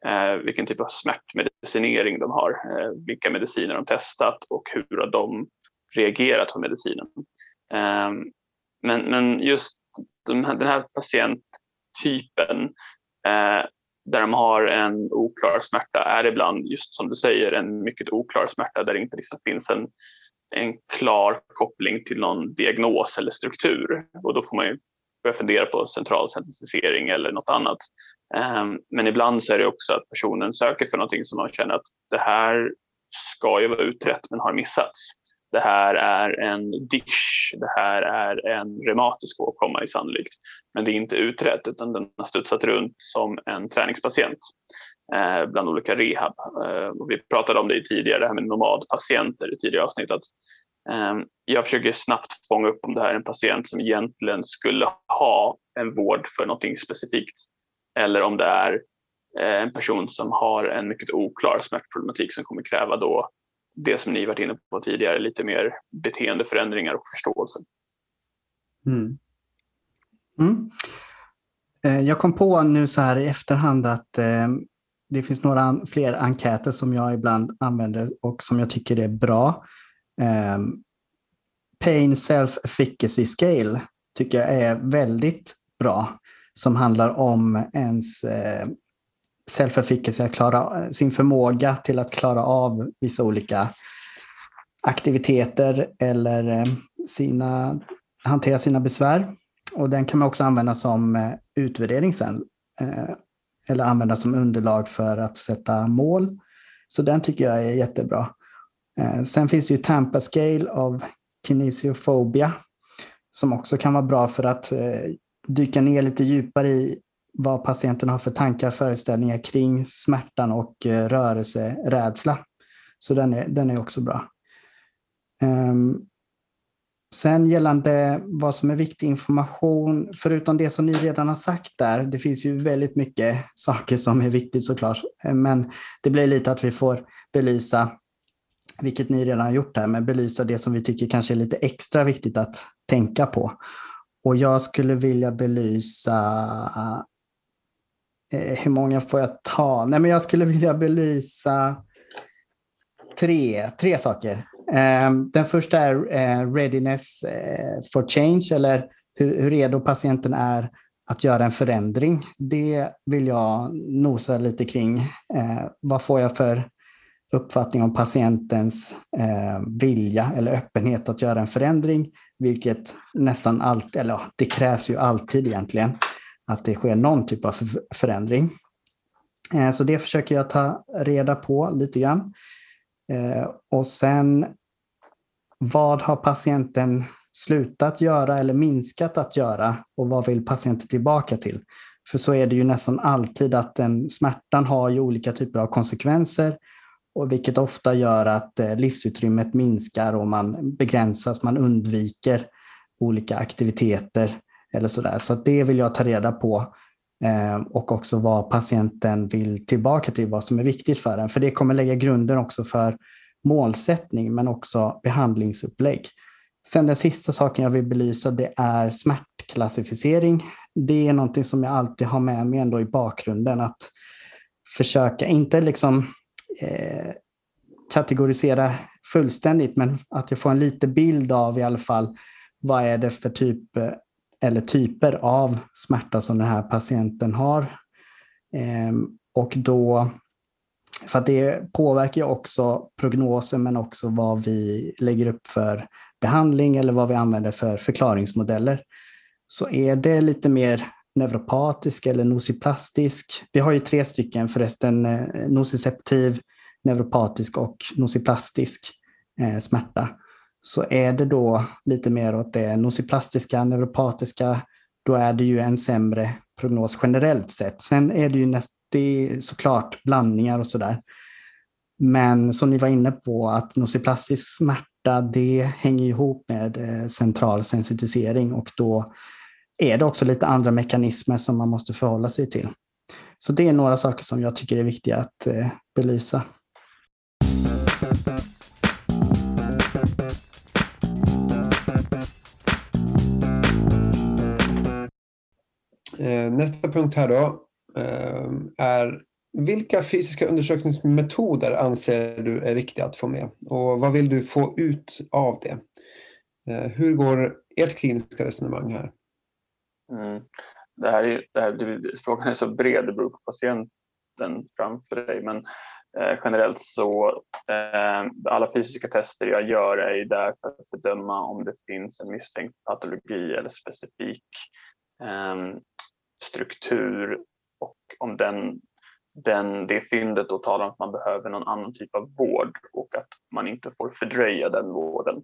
eh, vilken typ av smärtmedicinering de har, eh, vilka mediciner de testat och hur har de reagerat på medicinen. Eh, men, men just den här patienttypen Eh, där de har en oklar smärta är ibland, just som du säger, en mycket oklar smärta där det inte liksom finns en, en klar koppling till någon diagnos eller struktur. Och då får man ju börja fundera på central sensitisering eller något annat. Ehm, men ibland så är det också att personen söker för någonting som man känner att det här ska ju vara utrett men har missats. Det här är en dish, det här är en reumatisk åkomma i sannolikt. Men det är inte utrett utan den har studsat runt som en träningspatient eh, bland olika rehab. Eh, och vi pratade om det tidigare, det här med nomadpatienter i tidigare avsnitt. Att, eh, jag försöker snabbt fånga upp om det här är en patient som egentligen skulle ha en vård för någonting specifikt. Eller om det är eh, en person som har en mycket oklar smärtproblematik som kommer kräva då det som ni varit inne på tidigare, lite mer beteendeförändringar och förståelse. Mm. Mm. Eh, jag kom på nu så här i efterhand att eh, det finns några fler enkäter som jag ibland använder och som jag tycker är bra. Eh, pain Self-Efficacy Scale tycker jag är väldigt bra, som handlar om ens self-efficacy, att klara eh, sin förmåga till att klara av vissa olika aktiviteter eller eh, sina, hantera sina besvär. Och den kan man också använda som eh, utvärdering sen. Eller använda som underlag för att sätta mål. Så den tycker jag är jättebra. Sen finns det ju Tampa Scale av kinesiofobia som också kan vara bra för att dyka ner lite djupare i vad patienten har för tankar och föreställningar kring smärtan och eh, rörelserädsla. Så den är, den är också bra. Ehm, sen gällande vad som är viktig information, förutom det som ni redan har sagt där, det finns ju väldigt mycket saker som är viktigt såklart, eh, men det blir lite att vi får belysa, vilket ni redan har gjort här, men belysa det som vi tycker kanske är lite extra viktigt att tänka på. Och jag skulle vilja belysa Eh, hur många får jag ta? Nej, men jag skulle vilja belysa tre, tre saker. Ehm, den första är eh, readiness eh, for change, eller hur, hur redo patienten är att göra en förändring. Det vill jag nosa lite kring. Eh, vad får jag för uppfattning om patientens eh, vilja eller öppenhet att göra en förändring, vilket nästan alltid, eller det krävs ju alltid egentligen att det sker någon typ av förändring. Eh, så det försöker jag ta reda på lite grann. Eh, och sen, vad har patienten slutat göra eller minskat att göra och vad vill patienten tillbaka till? För så är det ju nästan alltid att den smärtan har ju olika typer av konsekvenser och vilket ofta gör att eh, livsutrymmet minskar och man begränsas, man undviker olika aktiviteter eller sådär. Så det vill jag ta reda på eh, och också vad patienten vill tillbaka till, vad som är viktigt för den. För det kommer lägga grunden också för målsättning men också behandlingsupplägg. Sen den sista saken jag vill belysa det är smärtklassificering. Det är någonting som jag alltid har med mig ändå i bakgrunden att försöka, inte liksom eh, kategorisera fullständigt, men att jag får en liten bild av i alla fall vad är det för typ eh, eller typer av smärta som den här patienten har. Ehm, och då, för att det påverkar också prognosen men också vad vi lägger upp för behandling eller vad vi använder för förklaringsmodeller. Så är det lite mer neuropatisk eller nociplastisk. Vi har ju tre stycken förresten, eh, nociceptiv, neuropatisk och nociplastisk eh, smärta så är det då lite mer åt det nociplastiska, neuropatiska, då är det ju en sämre prognos generellt sett. Sen är det ju näst, det är såklart blandningar och sådär. Men som ni var inne på, att nociplastisk smärta, det hänger ihop med eh, central sensitisering och då är det också lite andra mekanismer som man måste förhålla sig till. Så det är några saker som jag tycker är viktiga att eh, belysa. Eh, nästa punkt här då ehm, är vilka fysiska undersökningsmetoder anser du är viktiga att få med och vad vill du få ut av det? Eh, hur går ert kliniska resonemang här? Mm. Det här är, det här, frågan är så bred, det beror på patienten framför dig. Men eh, generellt så eh, alla fysiska tester jag gör är ju där för att bedöma om det finns en misstänkt patologi eller specifik Ehm, struktur och om den, den, det fyndet då talar om att man behöver någon annan typ av vård och att man inte får fördröja den vården.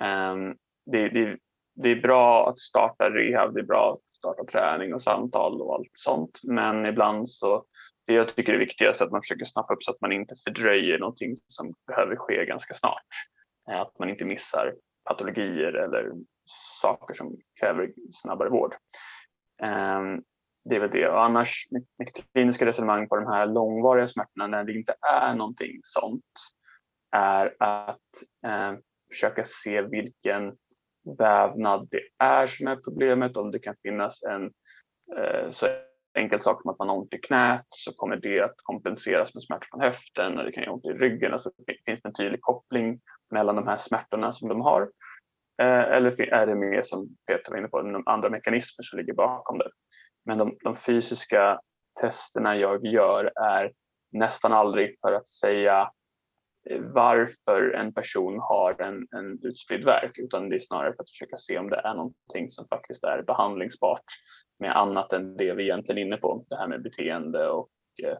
Ehm, det, det, det är bra att starta rehab, det är bra att starta träning och samtal och allt sånt. Men ibland så, det jag tycker är viktigast är att man försöker snappa upp så att man inte fördröjer någonting som behöver ske ganska snart. Att man inte missar patologier eller saker som kräver snabbare vård. Ehm, det är väl det. Och annars, mitt kliniska resonemang på de här långvariga smärtorna när det inte är någonting sånt är att eh, försöka se vilken vävnad det är som är problemet. Om det kan finnas en eh, så enkel sak som att man har ont i knät så kommer det att kompenseras med smärta från höften och det kan göra ont i ryggen. Alltså finns det en tydlig koppling mellan de här smärtorna som de har? Eh, eller är det mer som Peter var inne på, de andra mekanismer som ligger bakom det? Men de, de fysiska testerna jag gör är nästan aldrig för att säga eh, varför en person har en, en utspridd verk utan det är snarare för att försöka se om det är någonting som faktiskt är behandlingsbart med annat än det vi egentligen är inne på, det här med beteende och eh,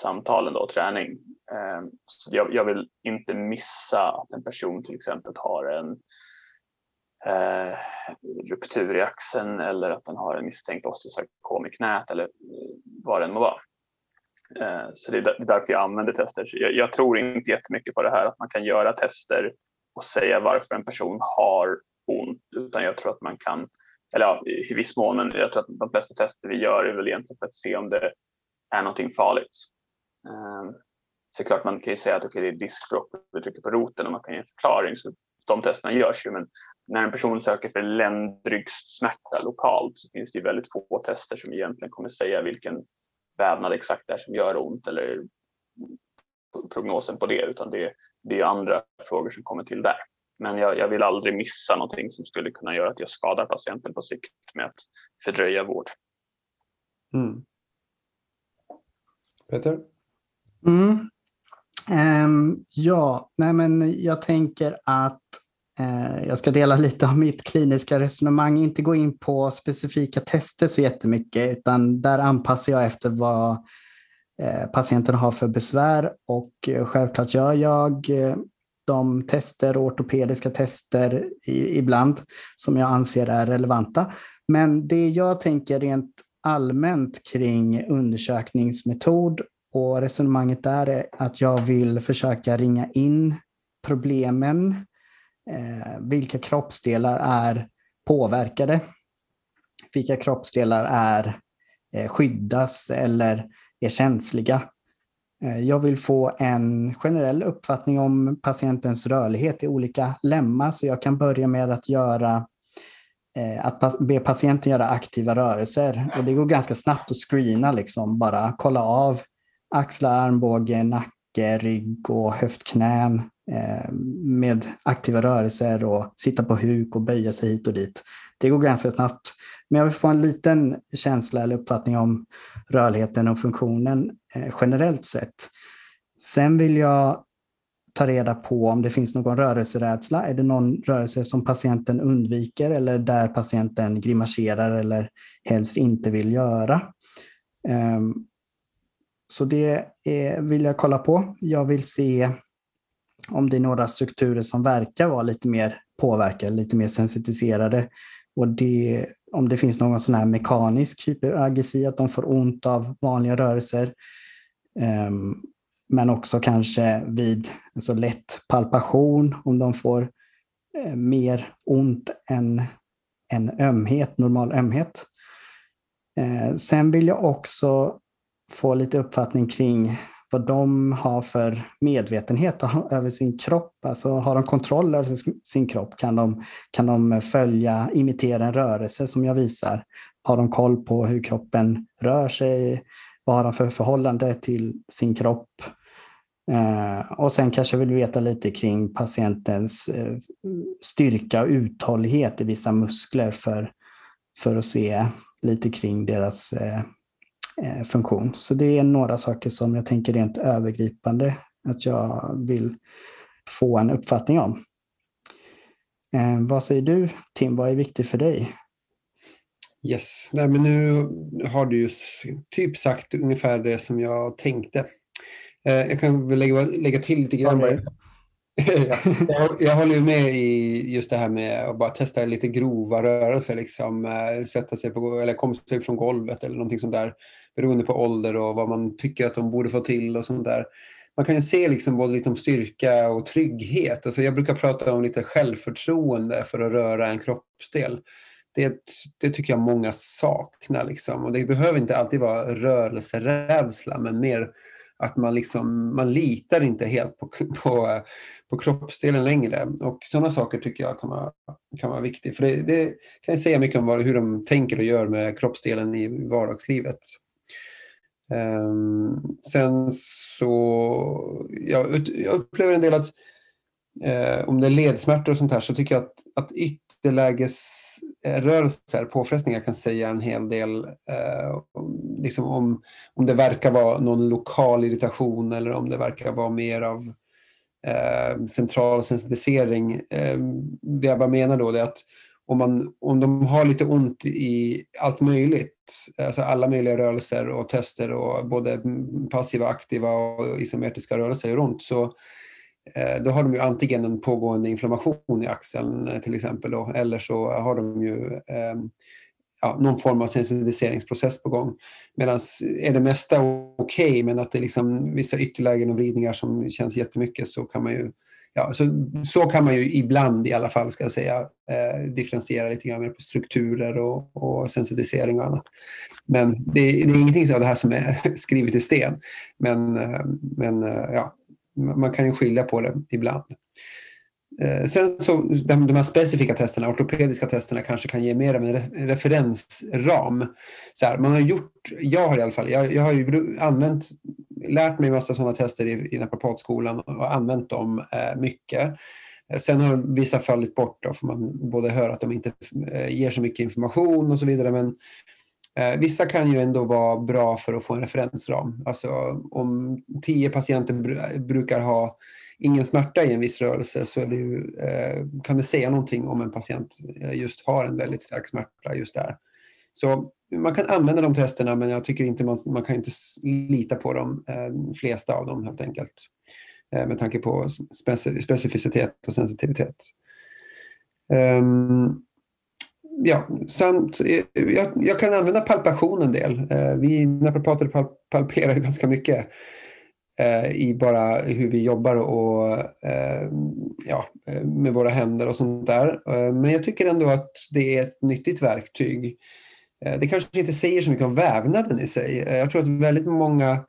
samtalen och träning. Eh, så jag, jag, vill inte missa att en person till exempel har en eh, ruptur i axeln eller att den har en misstänkt osteosarkom i knät eller eh, vad det än må vara. Eh, så det är därför jag använder tester. Jag, jag tror inte jättemycket på det här att man kan göra tester och säga varför en person har ont, utan jag tror att man kan, eller ja, i viss mån, jag tror att de flesta tester vi gör är väl egentligen för att se om det är någonting farligt. Eh, så klart man kan ju säga att okay, det är diskbråck, vi trycker på roten och man kan ge en förklaring. Så de testerna görs ju, men när en person söker för ländryggssmärta lokalt så finns det ju väldigt få tester som egentligen kommer säga vilken vävnad exakt det är som gör ont eller prognosen på det utan det, det är andra frågor som kommer till där. Men jag, jag, vill aldrig missa någonting som skulle kunna göra att jag skadar patienten på sikt med att fördröja vård. Mm. Peter? Mm. Um, ja, nej men jag tänker att Eh, jag ska dela lite av mitt kliniska resonemang, inte gå in på specifika tester så jättemycket, utan där anpassar jag efter vad eh, patienten har för besvär och eh, självklart gör jag de tester, ortopediska tester ibland som jag anser är relevanta. Men det jag tänker rent allmänt kring undersökningsmetod och resonemanget där är att jag vill försöka ringa in problemen eh, vilka kroppsdelar är påverkade? Vilka kroppsdelar är eh, skyddas eller är känsliga? Eh, jag vill få en generell uppfattning om patientens rörlighet i olika lemmar. så jag kan börja med att göra eh, att be patienten göra aktiva rörelser. Och det går ganska snabbt att screena, liksom, bara kolla av axlar, armbåge, nacke, rygg och höftknän. Eh, med aktiva rörelser och sitta på huk och böja sig hit och dit. Det går ganska snabbt. Men jag vill få en liten känsla eller uppfattning om rörligheten och funktionen Eh, generellt sett. Sen vill jag ta reda på om det finns någon rörelserädsla. Är det någon rörelse som patienten undviker eller där patienten grimaserar eller helst inte vill göra? Ehm, så det vill jag kolla på. Jag vill se om det är några strukturer som verkar vara lite mer påverkade, lite mer sensitiserade. Och det, om det finns någon sån här mekanisk hyperagesi, att de får ont av vanliga rörelser. Ehm, men också kanske vid alltså lätt palpation, om de får eh, mer ont än, än ömhet, normal ömhet. Eh, sen vill jag också få lite uppfattning kring vad de har för medvetenhet över sin kropp. Alltså har de kontroll över sin kropp? Kan de, kan de följa, imitera en rörelse som jag visar? Har de koll på hur kroppen rör sig? Vad har de för förhållande till sin kropp? Eh, och sen kanske vill veta lite kring patientens eh, styrka och uthållighet i vissa muskler för för att se lite kring deras eh, eh funktion. Så det är några saker som jag tänker rent övergripande att jag vill få en uppfattning om. Eh, vad säger du Tim, vad är viktigt för dig? Yes, Nej, men nu har du ju typ sagt ungefär det som jag tänkte. Eh, jag kan väl lägga, lägga till lite grann. *laughs* jag, håller med i just det här med att bara testa lite grova rörelser, liksom, eh, sätta sig på, eller komma sig upp från golvet eller någonting sånt där, beroende på ålder och vad man tycker att de borde få till och sånt där. Man kan ju se liksom både lite om styrka och trygghet. Alltså jag brukar prata om lite självförtroende för att röra en kroppsdel. Det, det tycker jag många saknar. Liksom. Och det behöver inte alltid vara rörelserädsla, men mer att man, liksom, man litar inte helt på, *laughs* på, på kroppsdelen längre. Och sådana saker tycker jag kan vara, kan vara viktigt. För det, det kan säga mycket om vad, hur de tänker och gör med kroppsdelen i vardagslivet. Um, sen så, jag, jag upplever en del att eh, om det är ledsmärtor och sånt här så tycker jag att, att Eh, rörelser, påfrestningar kan säga en hel del. Eh, liksom om, om det verkar vara någon lokal irritation eller om det verkar vara mer av eh, central sensitisering. Eh, det jag bara menar då är att om, man, om de har lite ont i allt möjligt, alltså alla möjliga rörelser och tester och både passiva, aktiva och isometriska rörelser gör ont, så Eh, då har de ju antingen en pågående inflammation i axeln eh, till exempel, då, eller så har de ju eh, ja, någon form av sensitiseringsprocess på gång. Medan eh, är det mesta okej, okay, men att det är liksom vissa ytterlägen och vridningar som känns jättemycket så kan man ju ja, så, så kan man ju ibland i alla fall ska jag säga eh, differentiera lite grann mer på strukturer och, och sensitisering och annat. Men det, det, är ingenting av det här som är *laughs* skrivet i sten. Men, men ja, man kan ju skilja på det ibland. Eh, sen så de, de här specifika testerna, ortopediska testerna, kanske kan ge mer av en referensram. Så här, man har gjort, jag har i alla fall, jag, jag har ju använt lärt mig massa sådana tester i, i naprapatskolan och använt dem eh, mycket. Eh, sen har vissa fallit bort då, för man både hör att de inte eh, ger så mycket information och så vidare. Men eh, Eh, vissa kan ju ändå vara bra för att få en referensram. Alltså om tio patienter br brukar ha ingen smärta i en viss rörelse så det ju, eh, kan det säga någonting om en patient eh, just har en väldigt stark smärta just där. Så man kan använda de testerna men jag tycker inte man, man kan inte lita på de eh, flesta av dem helt enkelt. Eh, med tanke på specificitet och sensitivitet. Um, ja, samt, eh, jag, jag, kan använda palpation en del. Eh, vi naprapater pal palperar ganska mycket eh, i bara hur vi jobbar och eh, ja, eh, med våra händer och sånt där. Eh, men jag tycker ändå att det är ett nyttigt verktyg Eh, det kanske inte säger så mycket om vävnaden i sig. Eh, jag tror att väldigt många,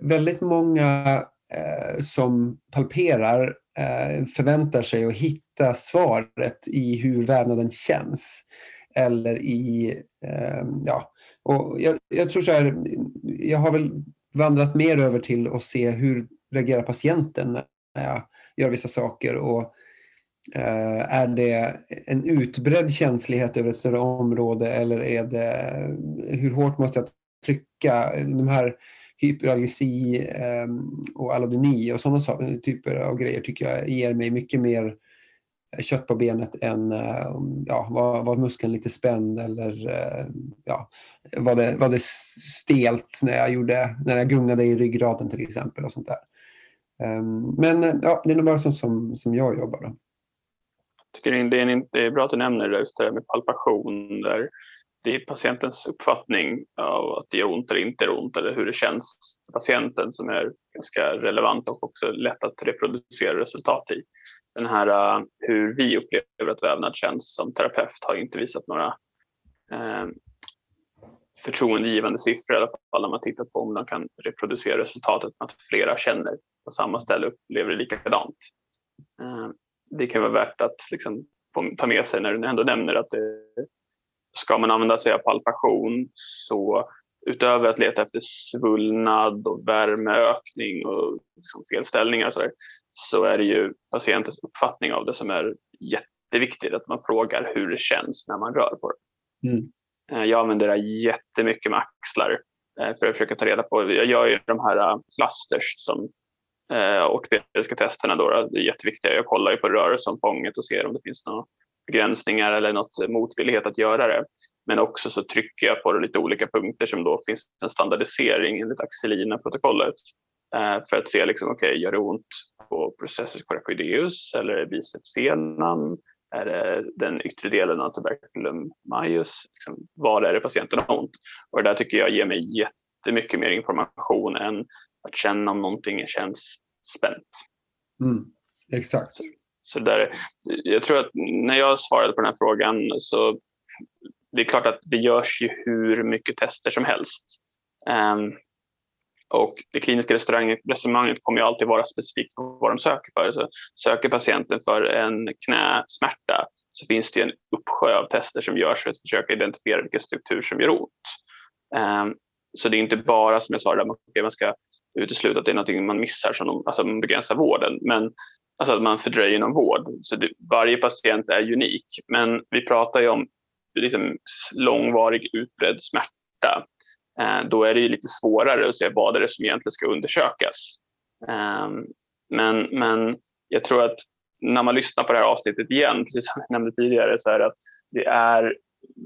väldigt många eh, som palperar Eh, förväntar sig att hitta svaret i hur vävnaden känns. Eller i, eh, ja, och jag, jag, tror så här, jag har väl vandrat mer över till att se hur reagerar patienten när jag gör vissa saker och eh, är det en utbredd känslighet över ett större område eller är det hur hårt måste jag trycka? De här hyperalgesi ehm, och allodyni och sådana typer av grejer tycker jag ger mig mycket mer eh, kött på benet än eh, ja, var, var muskeln lite spänd eller eh, ja, var, det, var det stelt när jag, gjorde, när jag gungade i ryggraden till exempel. och sånt där. Ehm, men ja, det är nog bara sånt som, som jag jobbar. Då tycker det är, det är bra att du nämner just det här med palpation. Där det är patientens uppfattning av att det gör ont eller inte gör ont eller hur det känns för patienten som är ganska relevant och också lätt att reproducera resultat i. Den här uh, hur vi upplever att vävnad känns som terapeut har inte visat några eh, uh, förtroendegivande siffror i alla fall när man tittar på om de kan reproducera resultatet att flera känner på samma ställe upplever det likadant. Uh, det kan vara värt att liksom ta med sig när du ändå nämner att det, ska man använda sig av palpation så utöver att leta efter svullnad och värmeökning och liksom felställningar och så, där, så är det ju patientens uppfattning av det som är jätteviktigt. Att man frågar hur det känns när man rör på det. Mm. Jag använder det jättemycket med axlar för att försöka ta reda på. Jag gör ju de här clusters som eh, ortopediska testerna. Då, det är jätteviktiga. Jag kollar ju på rörelseomfånget och ser om det finns några begränsningar eller något motvillighet att göra det. Men också så trycker jag på lite olika punkter som då finns en standardisering enligt Axelina-protokollet eh, för att se liksom, okay, gör det ont på processus coracoideus eller bicepssenan? Är det den yttre delen av tuberculum majus? Liksom, var är det patienten har ont? Och det där tycker jag ger mig jättemycket mer information än att känna om någonting känns spänt. Mm, exakt. Så där, jag tror att när jag svarade på den här frågan så det är klart att det görs ju hur mycket tester som helst. Um, och det kliniska resonemanget kommer ju alltid vara specifikt på vad de söker för. Så söker patienten för en knäsmärta så finns det en uppsjö av tester som görs för att försöka identifiera vilken struktur som gör ont. Um, så det är inte bara som jag sa, där man, man ska utesluta att det är någonting man missar som alltså man begränsar vården. Men alltså att man fördröjer någon vård. Så det, varje patient är unik. Men vi pratar ju om liksom, långvarig utbredd smärta. Eh, då är det ju lite svårare att se vad det är som egentligen ska undersökas. Eh, men, men jag tror att när man lyssnar på det här avsnittet igen, *laughs* precis som jag nämnde tidigare, så är det att det är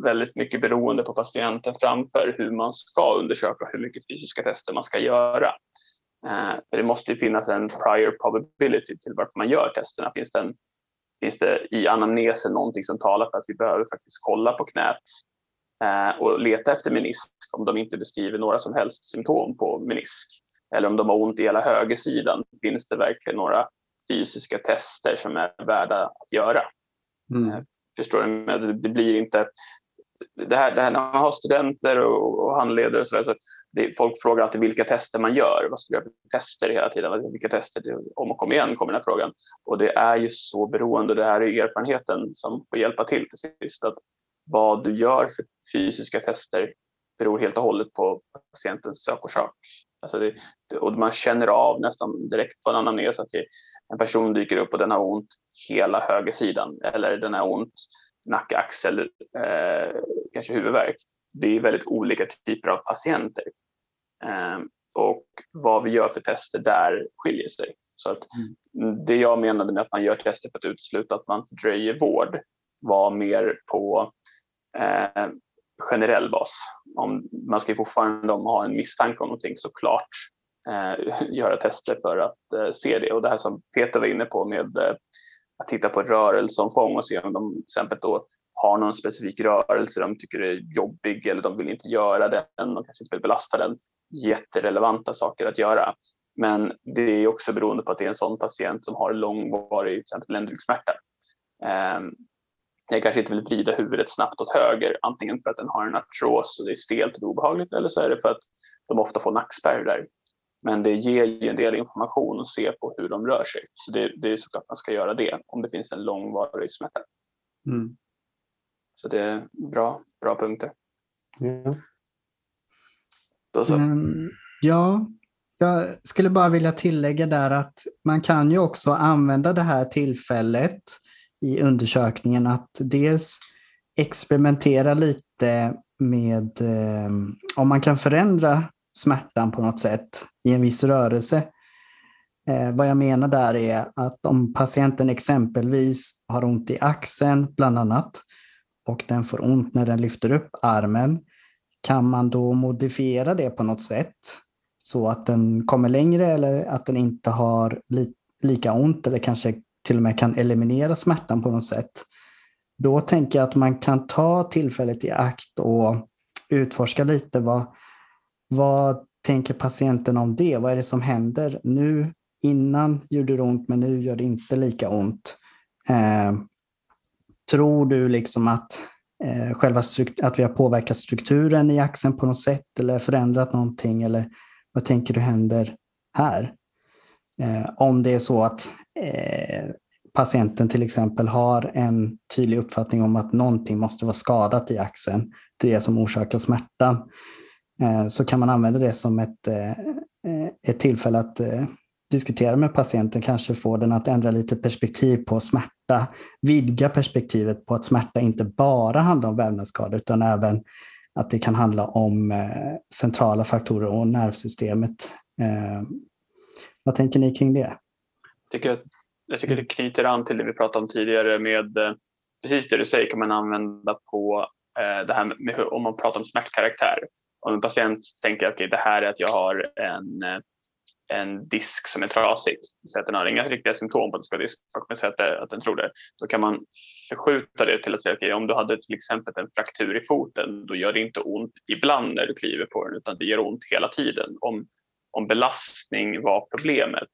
väldigt mycket beroende på patienten framför hur man ska undersöka hur mycket fysiska tester man ska göra. Eh, det måste ju finnas en prior probability till varför man gör testerna. Finns det, en, finns det i anamnesen någonting som talar för att vi behöver faktiskt kolla på knät eh, och leta efter menisk om de inte beskriver några som helst symptom på menisk. Eller om de har ont i hela högersidan, finns det verkligen några fysiska tester som är värda att göra? Mm. Eh, Förstår du? Det blir inte... Det här, det här när man har studenter och, och handledare och så, där, så det, folk frågar alltid vilka tester man gör. Vad ska du göra för tester hela tiden? Vilka tester? Om och om igen kommer den här frågan. Och det är ju så beroende. Det här är erfarenheten som får hjälpa till till sist. Att vad du gör för fysiska tester beror helt och hållet på patientens sökorsak. Alltså det, och man känner av nästan direkt på en anamnes att en person dyker upp och den har ont hela högersidan eller den har ont nacke, axel, eh, kanske huvudvärk. Det är väldigt olika typer av patienter. Eh, och vad vi gör för tester där skiljer sig. Så att mm. Det jag menade med att man gör tester för att utesluta att man fördröjer vård var mer på eh, generell bas. Om man ska fortfarande om man har en misstanke om någonting såklart eh, *laughs* göra tester för att eh, se det. Och det här som Peter var inne på med eh, att titta på rörelseomfång och se om de till exempel då har någon specifik rörelse de tycker är jobbig eller de vill inte göra den och kanske inte vill belasta den. Jätterelevanta saker att göra. Men det är också beroende på att det är en sån patient som har långvarig till exempel ländryggsmärta. Ehm, jag kanske inte vill vrida huvudet snabbt åt höger, antingen för att den har en artros och det är stelt och obehagligt eller så är det för att de ofta får nackspärr där. Men det ger ju en del information att se på hur de rör sig. Så det, det är såklart man ska göra det om det finns en långvarig smärta. Mm. Så det är bra, bra punkter. Ja. Då så. Mm, ja, jag skulle bara vilja tillägga där att man kan ju också använda det här tillfället i undersökningen att dels experimentera lite med eh, om man kan förändra smärtan på något sätt i en viss rörelse. Eh, vad jag menar där är att om patienten exempelvis har ont i axeln bland annat och den får ont när den lyfter upp armen, kan man då modifiera det på något sätt så att den kommer längre eller att den inte har li lika ont eller kanske till och med kan eliminera smärtan på något sätt. Då tänker jag att man kan ta tillfället i akt och utforska lite vad, vad tänker patienten om det? Vad är det som händer? Nu innan gjorde det ont men nu gör det inte lika ont. Eh, tror du liksom att, eh, själva att vi har påverkat strukturen i axeln på något sätt eller förändrat någonting? Eller vad tänker du händer här? Eh, om det är så att eh, patienten till exempel har en tydlig uppfattning om att någonting måste vara skadat i axeln, det är det som orsakar smärtan, så kan man använda det som ett, ett tillfälle att diskutera med patienten kanske få den att ändra lite perspektiv på smärta, vidga perspektivet på att smärta inte bara handlar om vävnadsskador utan även att det kan handla om eh, centrala faktorer och nervsystemet. Eh, vad tänker ni kring det? Jag tycker, jag tycker det knyter an till det vi pratade om tidigare med eh, precis det du säger kan man använda på eh, det här med om man pratar om smärtkaraktär. Om en patient tänker att okay, det här är att jag har en eh, en disk som är trasig, så att den har inga riktiga symptom på att det ska disk, men säga att, att den tror det, då kan man förskjuta det till att säga okay, om du hade till exempel en fraktur i foten, då gör det inte ont ibland när du kliver på den, utan det gör ont hela tiden. Om, om belastning var problemet,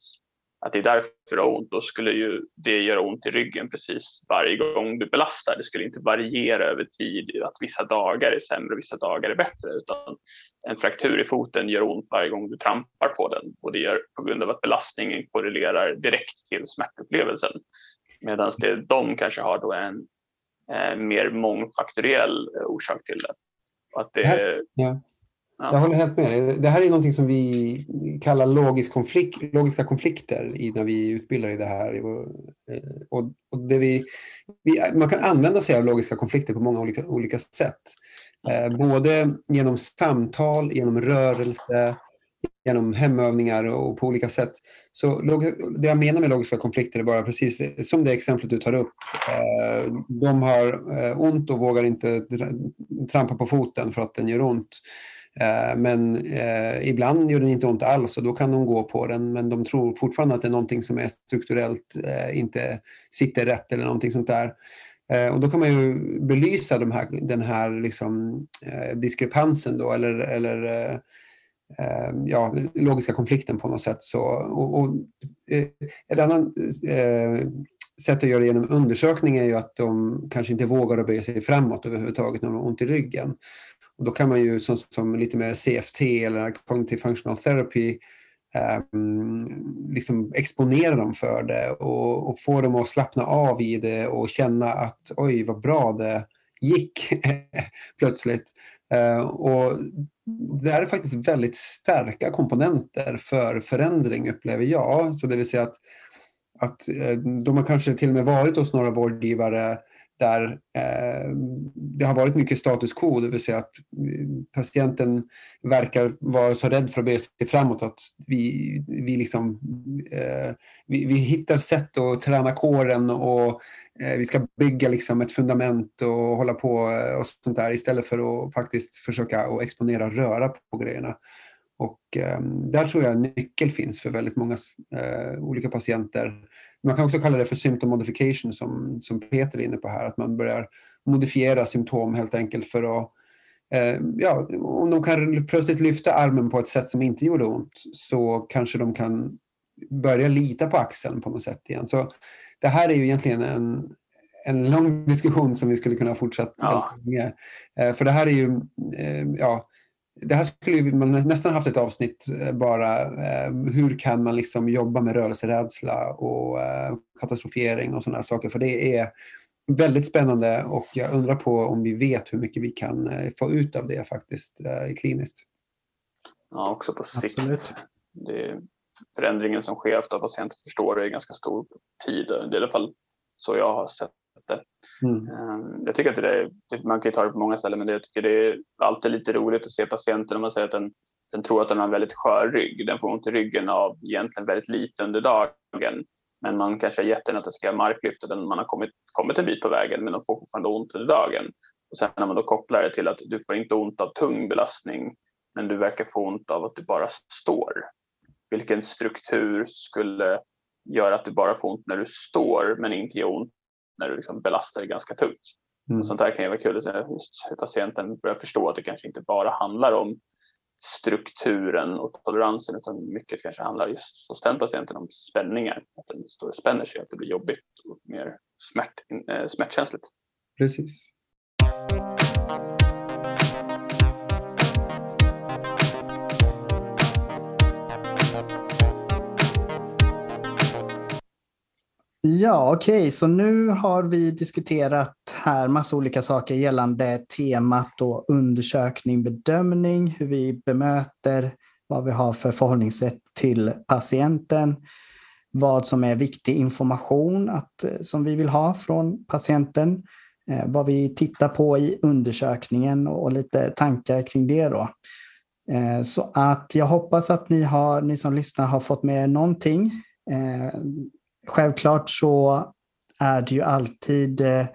att det är därför det har ont, då skulle ju det göra ont i ryggen precis varje gång du belastar. Det skulle inte variera över tid, att vissa dagar är sämre och vissa dagar är bättre, utan en fraktur i foten gör ont varje gång du trampar på den och det gör på grund av att belastningen korrelerar direkt till smärtupplevelsen. Medan det de kanske har då en eh, mer mångfaktoriell eh, orsak till det. Att det, ja. Ja. Jag håller helt med Det här är någonting som vi kallar logisk konflikt, logiska konflikter i, när vi utbildar i det här. Och, och det vi, vi, man kan använda sig av logiska konflikter på många olika, olika sätt. Eh, både genom samtal, genom rörelse, genom hemövningar och på olika sätt. Så det jag menar med logiska konflikter är bara precis som det exemplet du tar upp. Eh, de har eh, ont och vågar inte trampa på foten för att den gör ont. Eh, men eh, ibland gör den inte ont alls och då kan de gå på den men de tror fortfarande att det är någonting som är strukturellt eh, inte sitter rätt eller någonting sånt där. Eh, och då kan man ju belysa de här, den här liksom, eh, diskrepansen då eller, eller ja, logiska konflikten på något sätt. Så, och, och ett annat sätt att göra det genom undersökning är ju att de kanske inte vågar böja sig framåt överhuvudtaget när de har ont i ryggen. Och då kan man ju som, som lite mer CFT eller Cognitive Functional Therapy um, liksom exponera dem för det och, och, få dem att slappna av i det och känna att oj vad bra det gick *laughs* plötsligt. Uh, och det är faktiskt väldigt starka komponenter för förändring upplever jag. Så det vill säga att, att eh, de har kanske till och med varit hos några vårdgivare där eh, det har varit mycket status quo, det vill säga att eh, patienten verkar vara så rädd för att bege sig framåt att vi, vi, liksom, eh, vi, vi, hittar sätt att träna kåren och vi ska bygga liksom ett fundament och hålla på och sånt där istället för att faktiskt försöka att exponera röra på grejerna. Och där tror jag en nyckel finns för väldigt många olika patienter man kan också kalla det för symptom modification som, som Peter är inne på här, att man börjar modifiera symptom helt enkelt för att eh, Ja, om de kan plötsligt lyfta armen på ett sätt som inte gjorde ont så kanske de kan börja lita på axeln på något sätt igen. Så det här är ju egentligen en, en lång diskussion som vi skulle kunna fortsätta ja. med. Eh, för det här är ju, eh, ja, det här skulle man nästan haft ett avsnitt eh, bara. Eh, hur kan man liksom jobba med rörelserädsla och eh, katastrofering och sådana saker. För det är väldigt spännande och jag undrar på om vi vet hur mycket vi kan få ut av det faktiskt kliniskt. Ja, också på sikt. Absolut. Det förändringen som sker efter att patienten förstår det är ganska stor tid. Det är i alla fall så jag har sett det. Mm. Ehm, jag tycker att det är, man kan ju ta det på många ställen, men jag tycker det är alltid lite roligt att se patienten om man säger att den, den tror att den har en väldigt skör rygg. Den får ont i ryggen av egentligen väldigt lite under dagen. Men man kanske har gett den att den ska göra marklyft och den, man har kommit, kommit en bit på vägen men de får fortfarande ont under dagen. Och sen när man då kopplar det till att du får inte ont av tung belastning men du verkar få ont av att du bara står. Vilken struktur skulle göra att du bara får ont när du står men inte gör ont när du liksom belastar det ganska tungt. Mm. Sånt där kan ju vara kul att just hur patienten börjar förstå att det kanske inte bara handlar om strukturen och toleransen utan mycket kanske handlar just hos den patienten om spänningar. Att den står och spänner sig, att det blir jobbigt och mer smärt, äh, smärtkänsligt. Precis. Ja, okej, okay. så nu har vi diskuterat här massa olika saker gällande temat och undersökning, bedömning, hur vi bemöter vad vi har för förhållningssätt till patienten, vad som är viktig information att, eh, som vi vill ha från patienten, eh, vad vi tittar på i undersökningen och lite tankar kring det. Då. Eh, så att jag hoppas att ni, har, ni som lyssnar har fått med någonting. Självklart så är det ju alltid eh,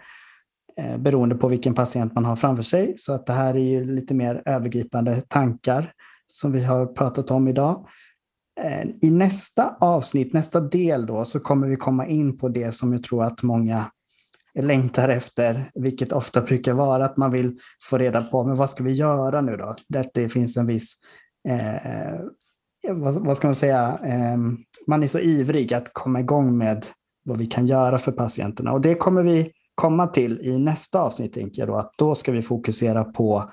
eh, beroende på vilken patient man har framför sig. Så att det här är ju lite mer övergripande tankar som vi har pratat om idag. Eh, I nästa avsnitt, nästa del då, så kommer vi komma in på det som jag tror att många längtar efter, vilket ofta brukar vara att man vill få reda på, men vad ska vi göra nu då? Där det finns en viss, eh, vad, vad, ska man säga, eh, man är så ivrig att komma igång med vad vi kan göra för patienterna. Och det kommer vi komma till i nästa avsnitt, tänker jag då, att då ska vi fokusera på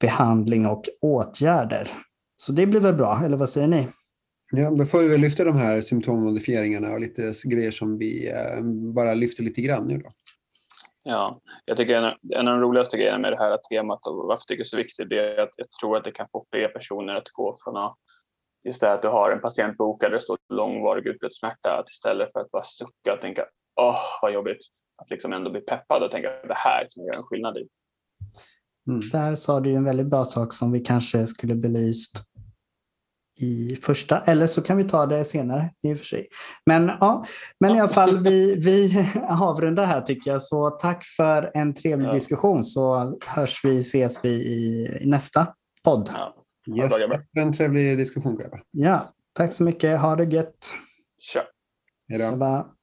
behandling och åtgärder. Så det blir väl bra, eller vad säger ni? Ja, då får vi väl lyfta de här symptommodifieringarna och lite grejer som vi eh, bara lyfter lite grann nu då. Ja, jag tycker en, en av de roligaste grejerna med det här temat och varför jag tycker det är så viktigt det är att jag tror att det kan få fler personer att gå från att just det att du har en patient bokad där det står långvarig utbredd smärta att istället för att bara sucka och tänka åh vad jobbigt att liksom ändå bli peppad och tänka att det här kan göra en skillnad i. Mm. Där sa du en väldigt bra sak som vi kanske skulle belyst i första, eller så kan vi ta det senare i och för sig. Men, ja, men i alla fall, vi, vi *laughs* avrundar här tycker jag. Så tack för en trevlig ja. diskussion så hörs vi, ses vi i, i nästa podd. Ja. Yes, en trevlig diskussion grabbar. Ja, tack så mycket. Ha det gött. Tja. Hej då.